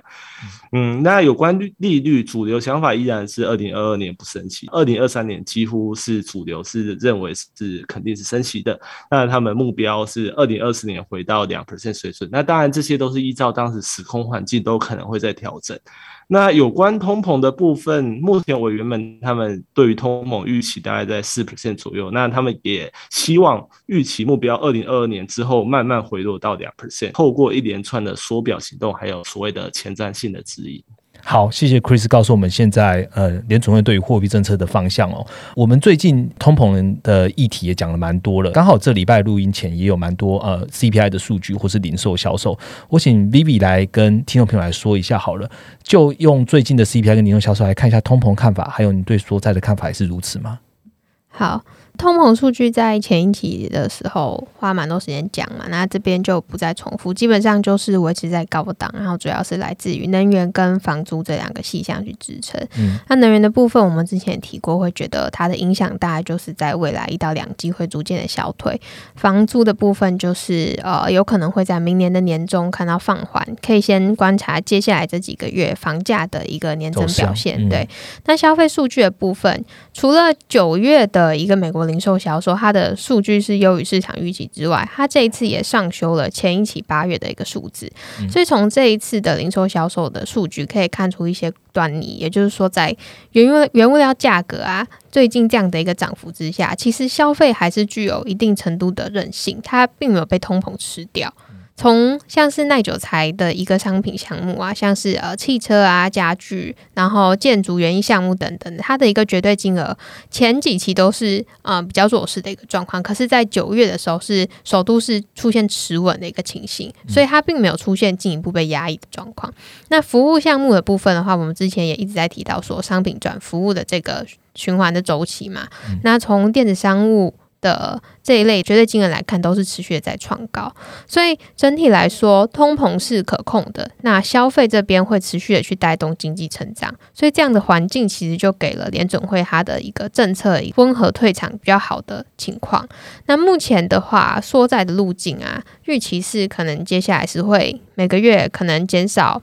嗯，那有关利率主流想法依然是二零二二年不升息，二零二三年几乎是主流是认为是肯定是升息的，那他们目标是二零二四年回到两 percent 水准，那当然这些都是依照当时时空环境都可能会在调整。那有关通膨的部分，目前委员们他们对于通膨预期大概在四 percent 左右，那他们也希望预期目标二零二二年之后慢慢回落到两 percent，透过一连串的缩表行动，还有所谓的前瞻性的指引。好，谢谢 Chris 告诉我们现在呃联储会对于货币政策的方向哦。我们最近通膨的议题也讲了蛮多了，刚好这礼拜录音前也有蛮多呃 CPI 的数据或是零售销售。我请 Vivi 来跟听众朋友来说一下好了，就用最近的 CPI 跟零售销售来看一下通膨看法，还有你对所在的看法也是如此吗？好。通膨数据在前一期的时候花蛮多时间讲嘛，那这边就不再重复，基本上就是维持在高档，然后主要是来自于能源跟房租这两个细项去支撑。嗯，那能源的部分我们之前也提过，会觉得它的影响大概就是在未来一到两季会逐渐的消退。房租的部分就是呃有可能会在明年的年中看到放缓，可以先观察接下来这几个月房价的一个年增表现。对，那消费数据的部分，除了九月的一个美国。零售销售，它的数据是优于市场预期之外，它这一次也上修了前一期八月的一个数字，所以从这一次的零售销售的数据可以看出一些端倪，也就是说，在原物原物料价格啊最近这样的一个涨幅之下，其实消费还是具有一定程度的韧性，它并没有被通膨吃掉。从像是耐久材的一个商品项目啊，像是呃汽车啊、家具，然后建筑园艺项目等等，它的一个绝对金额前几期都是呃比较弱势的一个状况，可是，在九月的时候是首都是出现持稳的一个情形，所以它并没有出现进一步被压抑的状况。那服务项目的部分的话，我们之前也一直在提到说，商品转服务的这个循环的周期嘛，那从电子商务。的这一类绝对金额来看，都是持续的在创高，所以整体来说，通膨是可控的。那消费这边会持续的去带动经济成长，所以这样的环境其实就给了联准会它的一个政策温和退场比较好的情况。那目前的话，缩债的路径啊，预期是可能接下来是会每个月可能减少，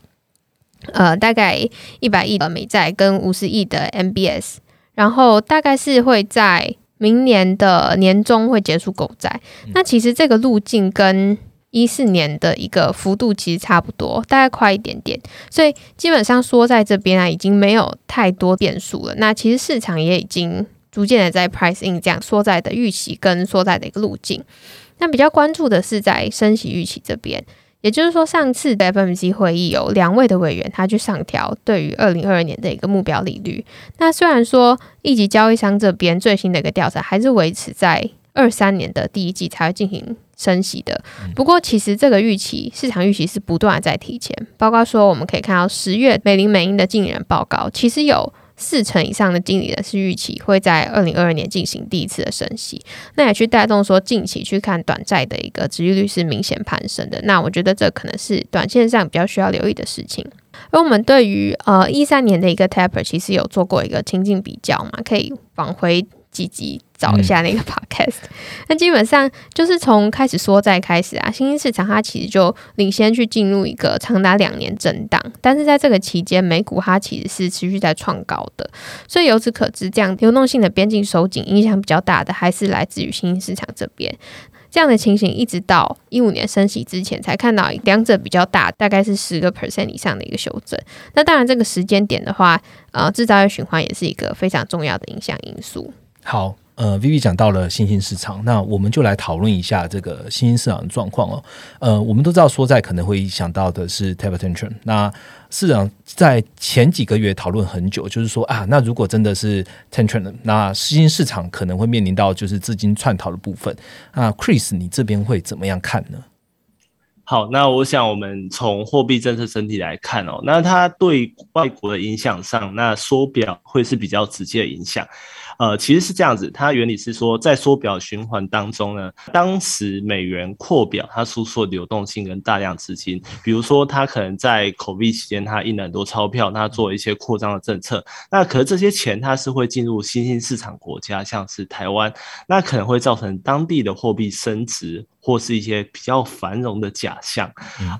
呃，大概一百亿的美债跟五十亿的 MBS，然后大概是会在。明年的年中会结束狗债，那其实这个路径跟一四年的一个幅度其实差不多，大概快一点点，所以基本上说在这边啊，已经没有太多变数了。那其实市场也已经逐渐的在 price in 这样缩债的预期跟缩在的一个路径。那比较关注的是在升息预期这边。也就是说，上次的 FMC 会议有两位的委员，他去上调对于二零二二年的一个目标利率。那虽然说一级交易商这边最新的一个调查还是维持在二三年的第一季才会进行升息的，不过其实这个预期市场预期是不断在提前。包括说我们可以看到十月美林美英的经理人报告，其实有。四成以上的经理人是预期会在二零二二年进行第一次的升息，那也去带动说近期去看短债的一个值利率是明显攀升的。那我觉得这可能是短线上比较需要留意的事情。而我们对于呃一三年的一个 taper 其实有做过一个情境比较嘛，可以往回。积极找一下那个 podcast，那基本上就是从开始缩债开始啊，新兴市场它其实就领先去进入一个长达两年震荡，但是在这个期间，美股它其实是持续在创高的，所以由此可知，这样流动性的边境收紧影响比较大的，还是来自于新兴市场这边。这样的情形一直到一五年升息之前才看到两者比较大，大概是十个 percent 以上的一个修正。那当然，这个时间点的话，呃，制造业循环也是一个非常重要的影响因素。好，呃，Vivi 讲到了新兴市场，那我们就来讨论一下这个新兴市场的状况哦。呃，我们都知道说在可能会想到的是 t a p attention。那市场在前几个月讨论很久，就是说啊，那如果真的是 tension，那新兴市场可能会面临到就是资金串逃的部分。那 Chris，你这边会怎么样看呢？好，那我想我们从货币政策整体来看哦，那它对外国的影响上，那缩表会是比较直接的影响。呃，其实是这样子，它原理是说，在缩表循环当中呢，当时美元扩表，它输出流动性跟大量资金，比如说它可能在口币期间，它印了很多钞票，它做一些扩张的政策，那可是这些钱它是会进入新兴市场国家，像是台湾，那可能会造成当地的货币升值或是一些比较繁荣的假象，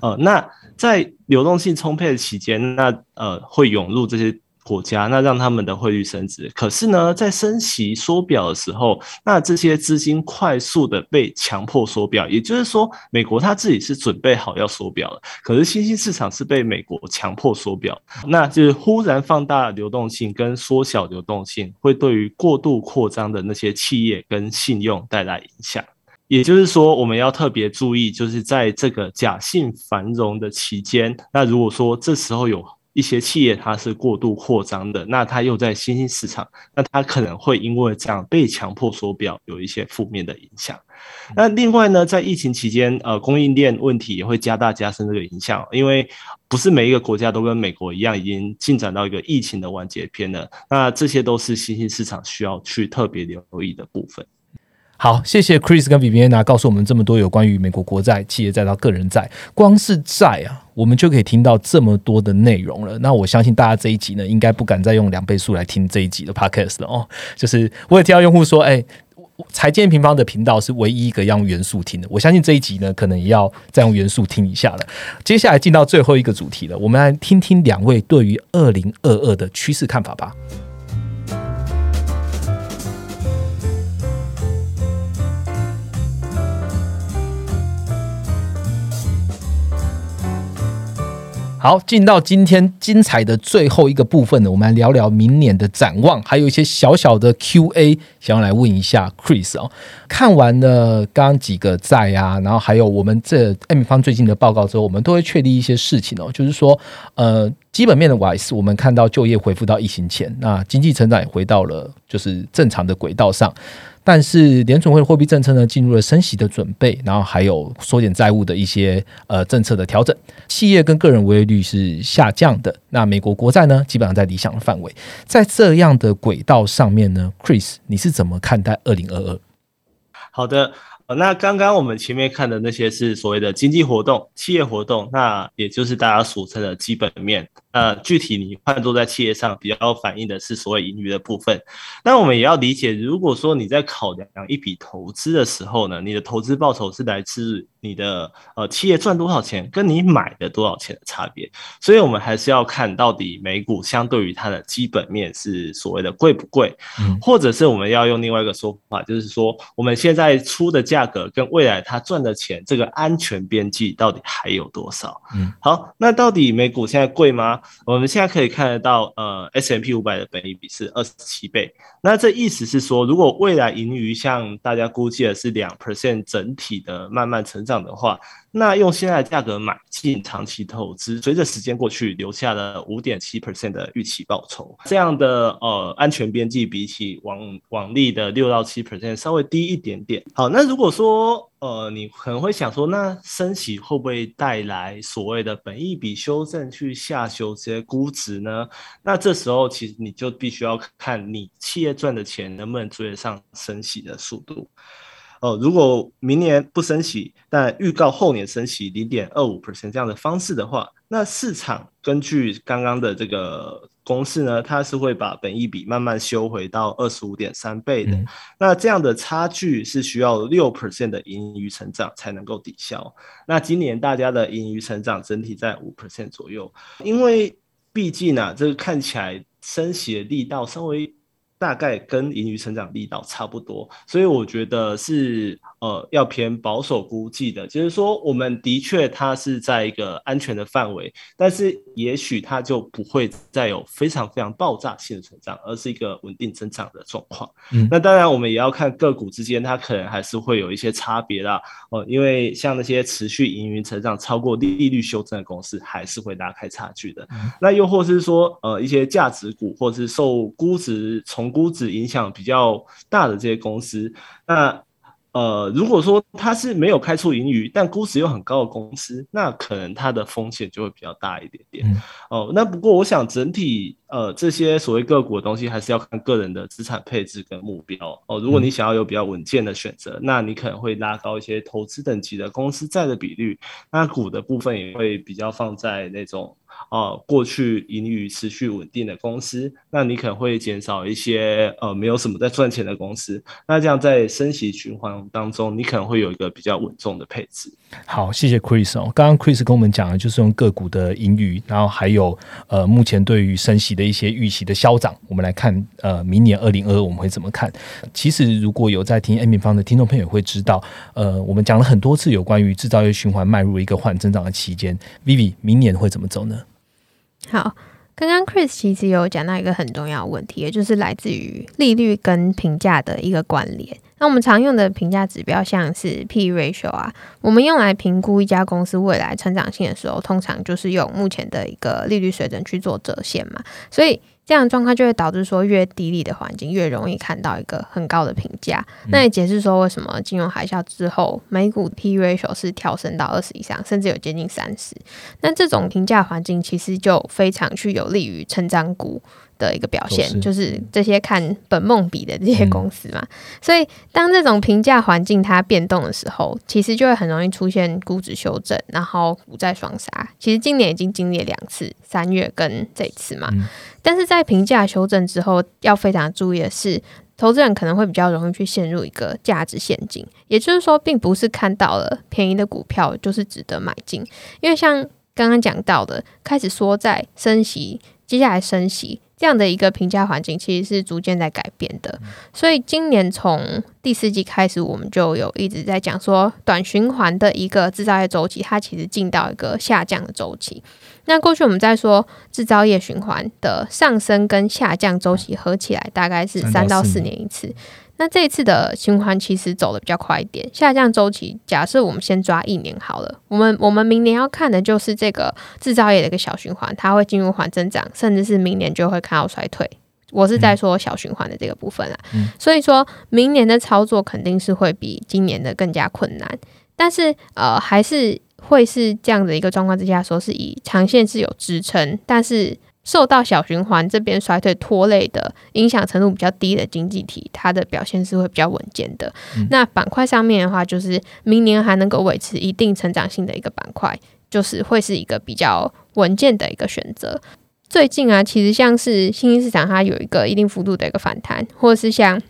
呃，那在流动性充沛的期间，那呃会涌入这些。国家那让他们的汇率升值，可是呢，在升息缩表的时候，那这些资金快速的被强迫缩表，也就是说，美国他自己是准备好要缩表了，可是新兴市场是被美国强迫缩表，那就是忽然放大流动性跟缩小流动性，会对于过度扩张的那些企业跟信用带来影响。也就是说，我们要特别注意，就是在这个假性繁荣的期间，那如果说这时候有。一些企业它是过度扩张的，那它又在新兴市场，那它可能会因为这样被强迫缩表，有一些负面的影响。那另外呢，在疫情期间，呃，供应链问题也会加大加深这个影响，因为不是每一个国家都跟美国一样已经进展到一个疫情的完结篇了。那这些都是新兴市场需要去特别留意的部分。好，谢谢 Chris 跟 Viviana 告诉我们这么多有关于美国国债、企业债到个人债，光是债啊，我们就可以听到这么多的内容了。那我相信大家这一集呢，应该不敢再用两倍速来听这一集的 Podcast 了哦。就是我也听到用户说，哎，财建平方的频道是唯一一个用元素听的。我相信这一集呢，可能也要再用元素听一下了。接下来进到最后一个主题了，我们来听听两位对于二零二二的趋势看法吧。好，进到今天精彩的最后一个部分呢，我们来聊聊明年的展望，还有一些小小的 Q&A，想要来问一下 Chris 哦。看完了刚刚几个在啊，然后还有我们这 M 方最近的报告之后，我们都会确立一些事情哦，就是说，呃，基本面的 wise，我们看到就业恢复到疫情前，那经济成长也回到了就是正常的轨道上。但是联储会的货币政策呢，进入了升息的准备，然后还有缩减债务的一些呃政策的调整，企业跟个人违约率是下降的。那美国国债呢，基本上在理想的范围，在这样的轨道上面呢，Chris，你是怎么看待二零二二？好的。那刚刚我们前面看的那些是所谓的经济活动、企业活动，那也就是大家俗称的基本面。那具体你换作在企业上，比较反映的是所谓盈余的部分。那我们也要理解，如果说你在考量一笔投资的时候呢，你的投资报酬是来自你的呃企业赚多少钱，跟你买的多少钱的差别。所以我们还是要看到底美股相对于它的基本面是所谓的贵不贵，或者是我们要用另外一个说法，就是说我们现在出的价。格跟未来它赚的钱，这个安全边际到底还有多少？嗯，好，那到底美股现在贵吗？我们现在可以看得到，呃，S M P 五百的本益比是二十七倍。那这意思是说，如果未来盈余像大家估计的是两 percent 整体的慢慢成长的话。那用现在的价格买进长期投资，随着时间过去，留下了五点七 percent 的预期报酬，这样的呃安全边际比起往往利的六到七 percent 稍微低一点点。好，那如果说呃你可能会想说，那升息会不会带来所谓的本益比修正去下修这些估值呢？那这时候其实你就必须要看你企业赚的钱能不能追得上升息的速度。哦，如果明年不升息，但预告后年升息零点二五 percent 这样的方式的话，那市场根据刚刚的这个公式呢，它是会把本益比慢慢修回到二十五点三倍的。那这样的差距是需要六 percent 的盈余成长才能够抵消。那今年大家的盈余成长整体在五 percent 左右，因为毕竟呢，这个看起来升息的力道稍微。大概跟盈余成长力道差不多，所以我觉得是呃要偏保守估计的，就是说我们的确它是在一个安全的范围，但是也许它就不会再有非常非常爆炸性的成长，而是一个稳定增长的状况。嗯，那当然我们也要看个股之间，它可能还是会有一些差别啦。哦，因为像那些持续盈余成长超过利率修正的公司，还是会拉开差距的。那又或是说呃一些价值股，或是受估值从估值影响比较大的这些公司，那呃，如果说它是没有开出盈余，但估值又很高的公司，那可能它的风险就会比较大一点点。哦，那不过我想整体呃这些所谓个股的东西，还是要看个人的资产配置跟目标哦。如果你想要有比较稳健的选择，那你可能会拉高一些投资等级的公司债的比率，那股的部分也会比较放在那种。哦，过去盈余持续稳定的公司，那你可能会减少一些呃没有什么在赚钱的公司。那这样在升息循环当中，你可能会有一个比较稳重的配置。好，谢谢 Chris 哦。刚刚 Chris 跟我们讲的就是用个股的盈余，然后还有呃目前对于升息的一些预期的消长。我们来看呃明年二零二二我们会怎么看？其实如果有在听 M 平方的听众朋友会知道，呃我们讲了很多次有关于制造业循环迈入一个缓增长的期间。Vivi 明年会怎么走呢？好，刚刚 Chris 其实有讲到一个很重要的问题，也就是来自于利率跟评价的一个关联。那我们常用的评价指标，像是 P ratio 啊，我们用来评估一家公司未来成长性的时候，通常就是用目前的一个利率水准去做折现嘛，所以。这样的状况就会导致说，越低利的环境越容易看到一个很高的评价。那也解释说，为什么金融海啸之后，美股 P ratio 是跳升到二十以上，甚至有接近三十。那这种评价环境其实就非常去有利于成长股。的一个表现，就是这些看本梦比的这些公司嘛，所以当这种评价环境它变动的时候，其实就会很容易出现估值修正，然后股债双杀。其实今年已经经历了两次，三月跟这次嘛。但是在评价修正之后，要非常注意的是，投资人可能会比较容易去陷入一个价值陷阱，也就是说，并不是看到了便宜的股票就是值得买进，因为像刚刚讲到的，开始缩在升息，接下来升息。这样的一个评价环境其实是逐渐在改变的。所以今年从第四季开始，我们就有一直在讲说，短循环的一个制造业周期，它其实进到一个下降的周期。那过去我们在说制造业循环的上升跟下降周期合起来大概是三到四年一次。那这一次的循环其实走的比较快一点，下降周期假设我们先抓一年好了。我们我们明年要看的就是这个制造业的一个小循环，它会进入缓增长，甚至是明年就会看到衰退。我是在说小循环的这个部分啦，所以说明年的操作肯定是会比今年的更加困难，但是呃还是会是这样的一个状况之下，说是以长线是有支撑，但是。受到小循环这边衰退拖累的影响程度比较低的经济体，它的表现是会比较稳健的。那板块上面的话，就是明年还能够维持一定成长性的一个板块，就是会是一个比较稳健的一个选择。最近啊，其实像是新兴市场，它有一个一定幅度的一个反弹，或者是像。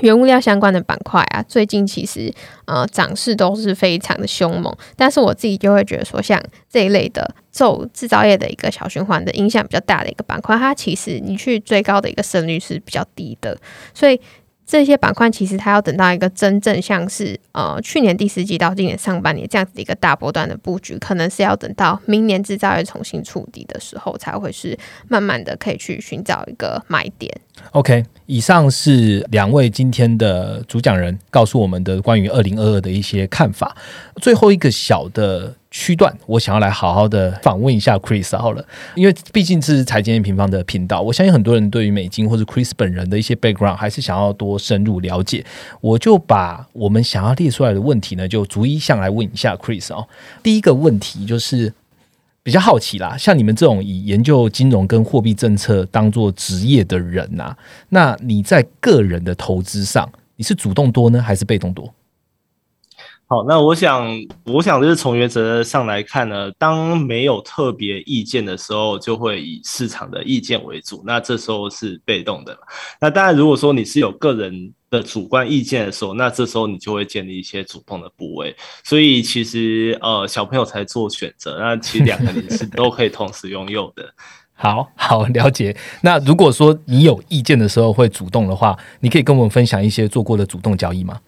原物料相关的板块啊，最近其实呃涨势都是非常的凶猛，但是我自己就会觉得说，像这一类的受制造业的一个小循环的影响比较大的一个板块，它其实你去追高的一个胜率是比较低的，所以。这些板块其实它要等到一个真正像是呃去年第四季到今年上半年这样子一个大波段的布局，可能是要等到明年制造业重新触底的时候，才会是慢慢的可以去寻找一个买点。OK，以上是两位今天的主讲人告诉我们的关于二零二二的一些看法。最后一个小的。区段，我想要来好好的访问一下 Chris 好了，因为毕竟是财经平方的频道，我相信很多人对于美金或者 Chris 本人的一些 background 还是想要多深入了解。我就把我们想要列出来的问题呢，就逐一向来问一下 Chris 哦。第一个问题就是比较好奇啦，像你们这种以研究金融跟货币政策当做职业的人呐，那你在个人的投资上，你是主动多呢，还是被动多？好，那我想，我想就是从原则上来看呢，当没有特别意见的时候，就会以市场的意见为主，那这时候是被动的。那当然，如果说你是有个人的主观意见的时候，那这时候你就会建立一些主动的部位。所以其实呃，小朋友才做选择，那其实两个你是都可以同时拥有的。好好了解。那如果说你有意见的时候会主动的话，你可以跟我们分享一些做过的主动交易吗？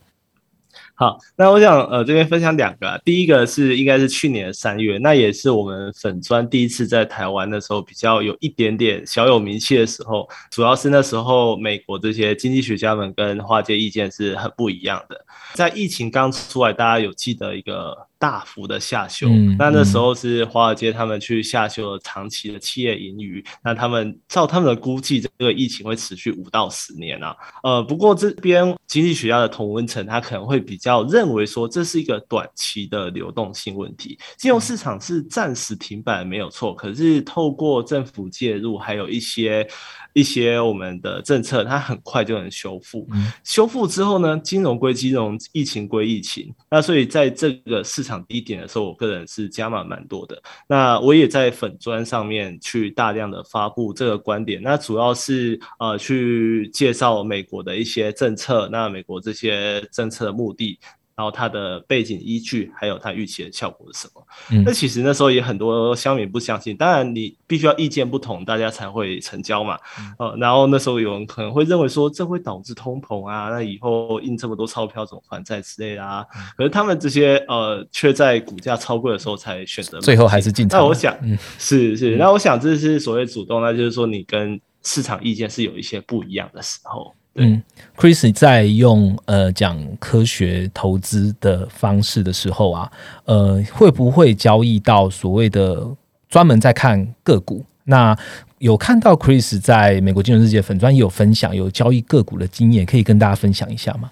好，那我想呃这边分享两个，啊第一个是应该是去年三月，那也是我们粉砖第一次在台湾的时候比较有一点点小有名气的时候，主要是那时候美国这些经济学家们跟华界意见是很不一样的，在疫情刚出来，大家有记得一个。大幅的下修，那那时候是华尔街他们去下修了长期的企业盈余，那他们照他们的估计，这个疫情会持续五到十年啊。呃，不过这边经济学家的童文成，他可能会比较认为说，这是一个短期的流动性问题，金融市场是暂时停摆没有错，可是透过政府介入，还有一些。一些我们的政策，它很快就能修复。修复之后呢，金融归金融，疫情归疫情。那所以在这个市场场低点的时候，我个人是加码蛮多的。那我也在粉砖上面去大量的发布这个观点。那主要是呃去介绍美国的一些政策，那美国这些政策的目的。然后它的背景依据，还有它预期的效果是什么？那其实那时候也很多乡民不相信。当然，你必须要意见不同，大家才会成交嘛。呃，然后那时候有人可能会认为说，这会导致通膨啊，那以后印这么多钞票怎么还债之类的啊。可是他们这些呃，却在股价超贵的时候才选择，最后还是进场。那我想，是是，那我想这是所谓主动，那就是说你跟市场意见是有一些不一样的时候。嗯，Chris 在用呃讲科学投资的方式的时候啊，呃会不会交易到所谓的专门在看个股？那有看到 Chris 在美国金融世界粉专也有分享有交易个股的经验，可以跟大家分享一下吗？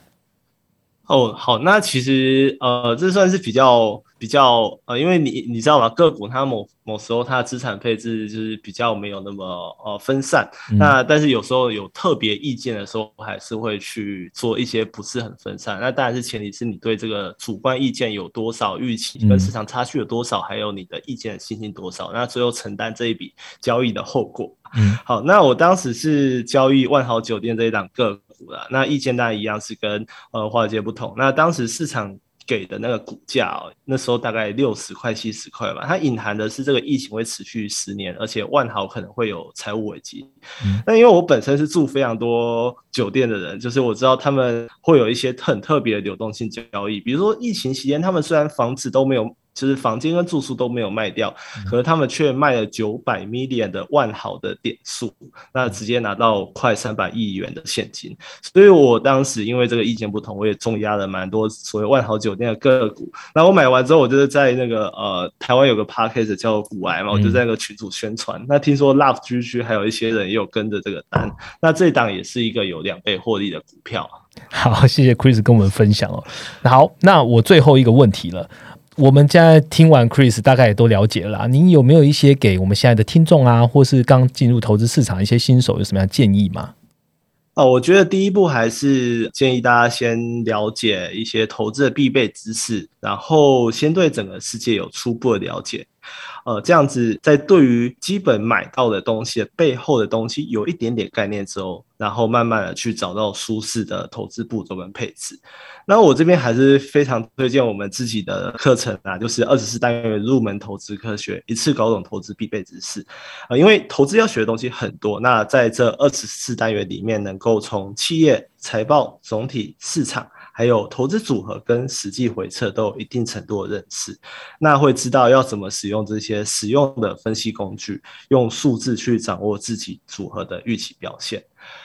哦，好，那其实呃这算是比较。比较呃，因为你你知道吗？个股它某某时候它的资产配置就是比较没有那么呃分散，那但是有时候有特别意见的时候，还是会去做一些不是很分散。那当然是前提是你对这个主观意见有多少预期，跟市场差距有多少，还有你的意见的信心多少，那最后承担这一笔交易的后果。嗯，好，那我当时是交易万豪酒店这一档个股的，那意见当然一样是跟呃华尔街不同。那当时市场。给的那个股价哦，那时候大概六十块、七十块吧。它隐含的是这个疫情会持续十年，而且万豪可能会有财务危机。那因为我本身是住非常多酒店的人，就是我知道他们会有一些很特别的流动性交易，比如说疫情期间，他们虽然房子都没有。就是房间跟住宿都没有卖掉，可是他们却卖了九百 million 的万豪的点数，那直接拿到快三百亿元的现金。所以我当时因为这个意见不同，我也重压了蛮多所谓万豪酒店的个股。那我买完之后，我就是在那个呃台湾有个 p a r k a s 叫股癌嘛，我就在那个群组宣传。那听说 Love GG 还有一些人也有跟着这个单，那这档也是一个有两倍获利的股票。好，谢谢 Chris 跟我们分享哦。好，那我最后一个问题了。我们现在听完 Chris，大概也都了解了。您有没有一些给我们现在的听众啊，或是刚进入投资市场一些新手有什么样建议吗？哦，我觉得第一步还是建议大家先了解一些投资的必备知识，然后先对整个世界有初步的了解。呃，这样子在对于基本买到的东西背后的东西有一点点概念之后，然后慢慢的去找到舒适的投资步骤跟配置。那我这边还是非常推荐我们自己的课程啊，就是二十四单元入门投资科学，一次搞懂投资必备知识。啊，因为投资要学的东西很多，那在这二十四单元里面，能够从企业财报、总体市场。还有投资组合跟实际回撤都有一定程度的认识，那会知道要怎么使用这些实用的分析工具，用数字去掌握自己组合的预期表现。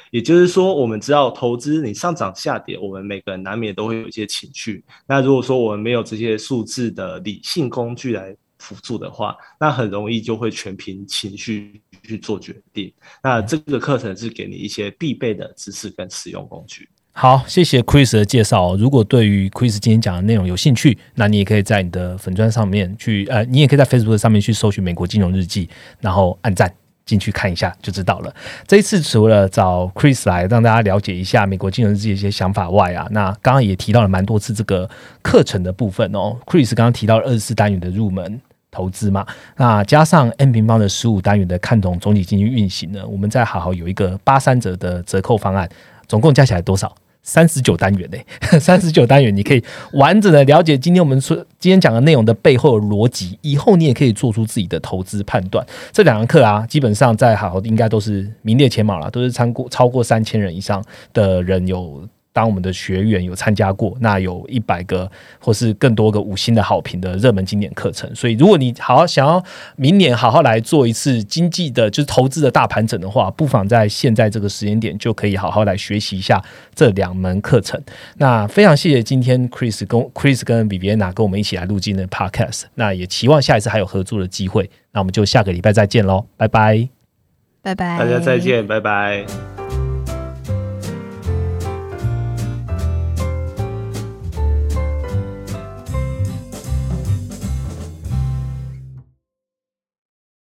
也就是说，我们知道投资你上涨下跌，我们每个人难免都会有一些情绪。那如果说我们没有这些数字的理性工具来辅助的话，那很容易就会全凭情绪去做决定。那这个课程是给你一些必备的知识跟使用工具。好，谢谢 Chris 的介绍。如果对于 Chris 今天讲的内容有兴趣，那你也可以在你的粉砖上面去，呃，你也可以在 Facebook 上面去搜寻“美国金融日记”，然后按赞进去看一下就知道了。这一次除了找 Chris 来让大家了解一下美国金融日记的一些想法外啊，那刚刚也提到了蛮多次这个课程的部分哦。Chris 刚刚提到了二十四单元的入门投资嘛，那加上 N 平方的十五单元的看懂总体经济运行呢，我们再好好有一个八三折的折扣方案。总共加起来多少？三十九单元呢？三十九单元，你可以完整的了解今天我们说今天讲的内容的背后的逻辑，以后你也可以做出自己的投资判断。这两堂课啊，基本上在好应该都是名列前茅了，都是超过超过三千人以上的人有。当我们的学员有参加过，那有一百个或是更多个五星的好评的热门经典课程。所以，如果你好好想要明年好好来做一次经济的，就是投资的大盘整的话，不妨在现在这个时间点就可以好好来学习一下这两门课程。那非常谢谢今天 Chris 跟 Chris 跟 Viviana 跟我们一起来录今天的 Podcast。那也期望下一次还有合作的机会。那我们就下个礼拜再见喽，拜拜，拜拜，大家再见，拜拜。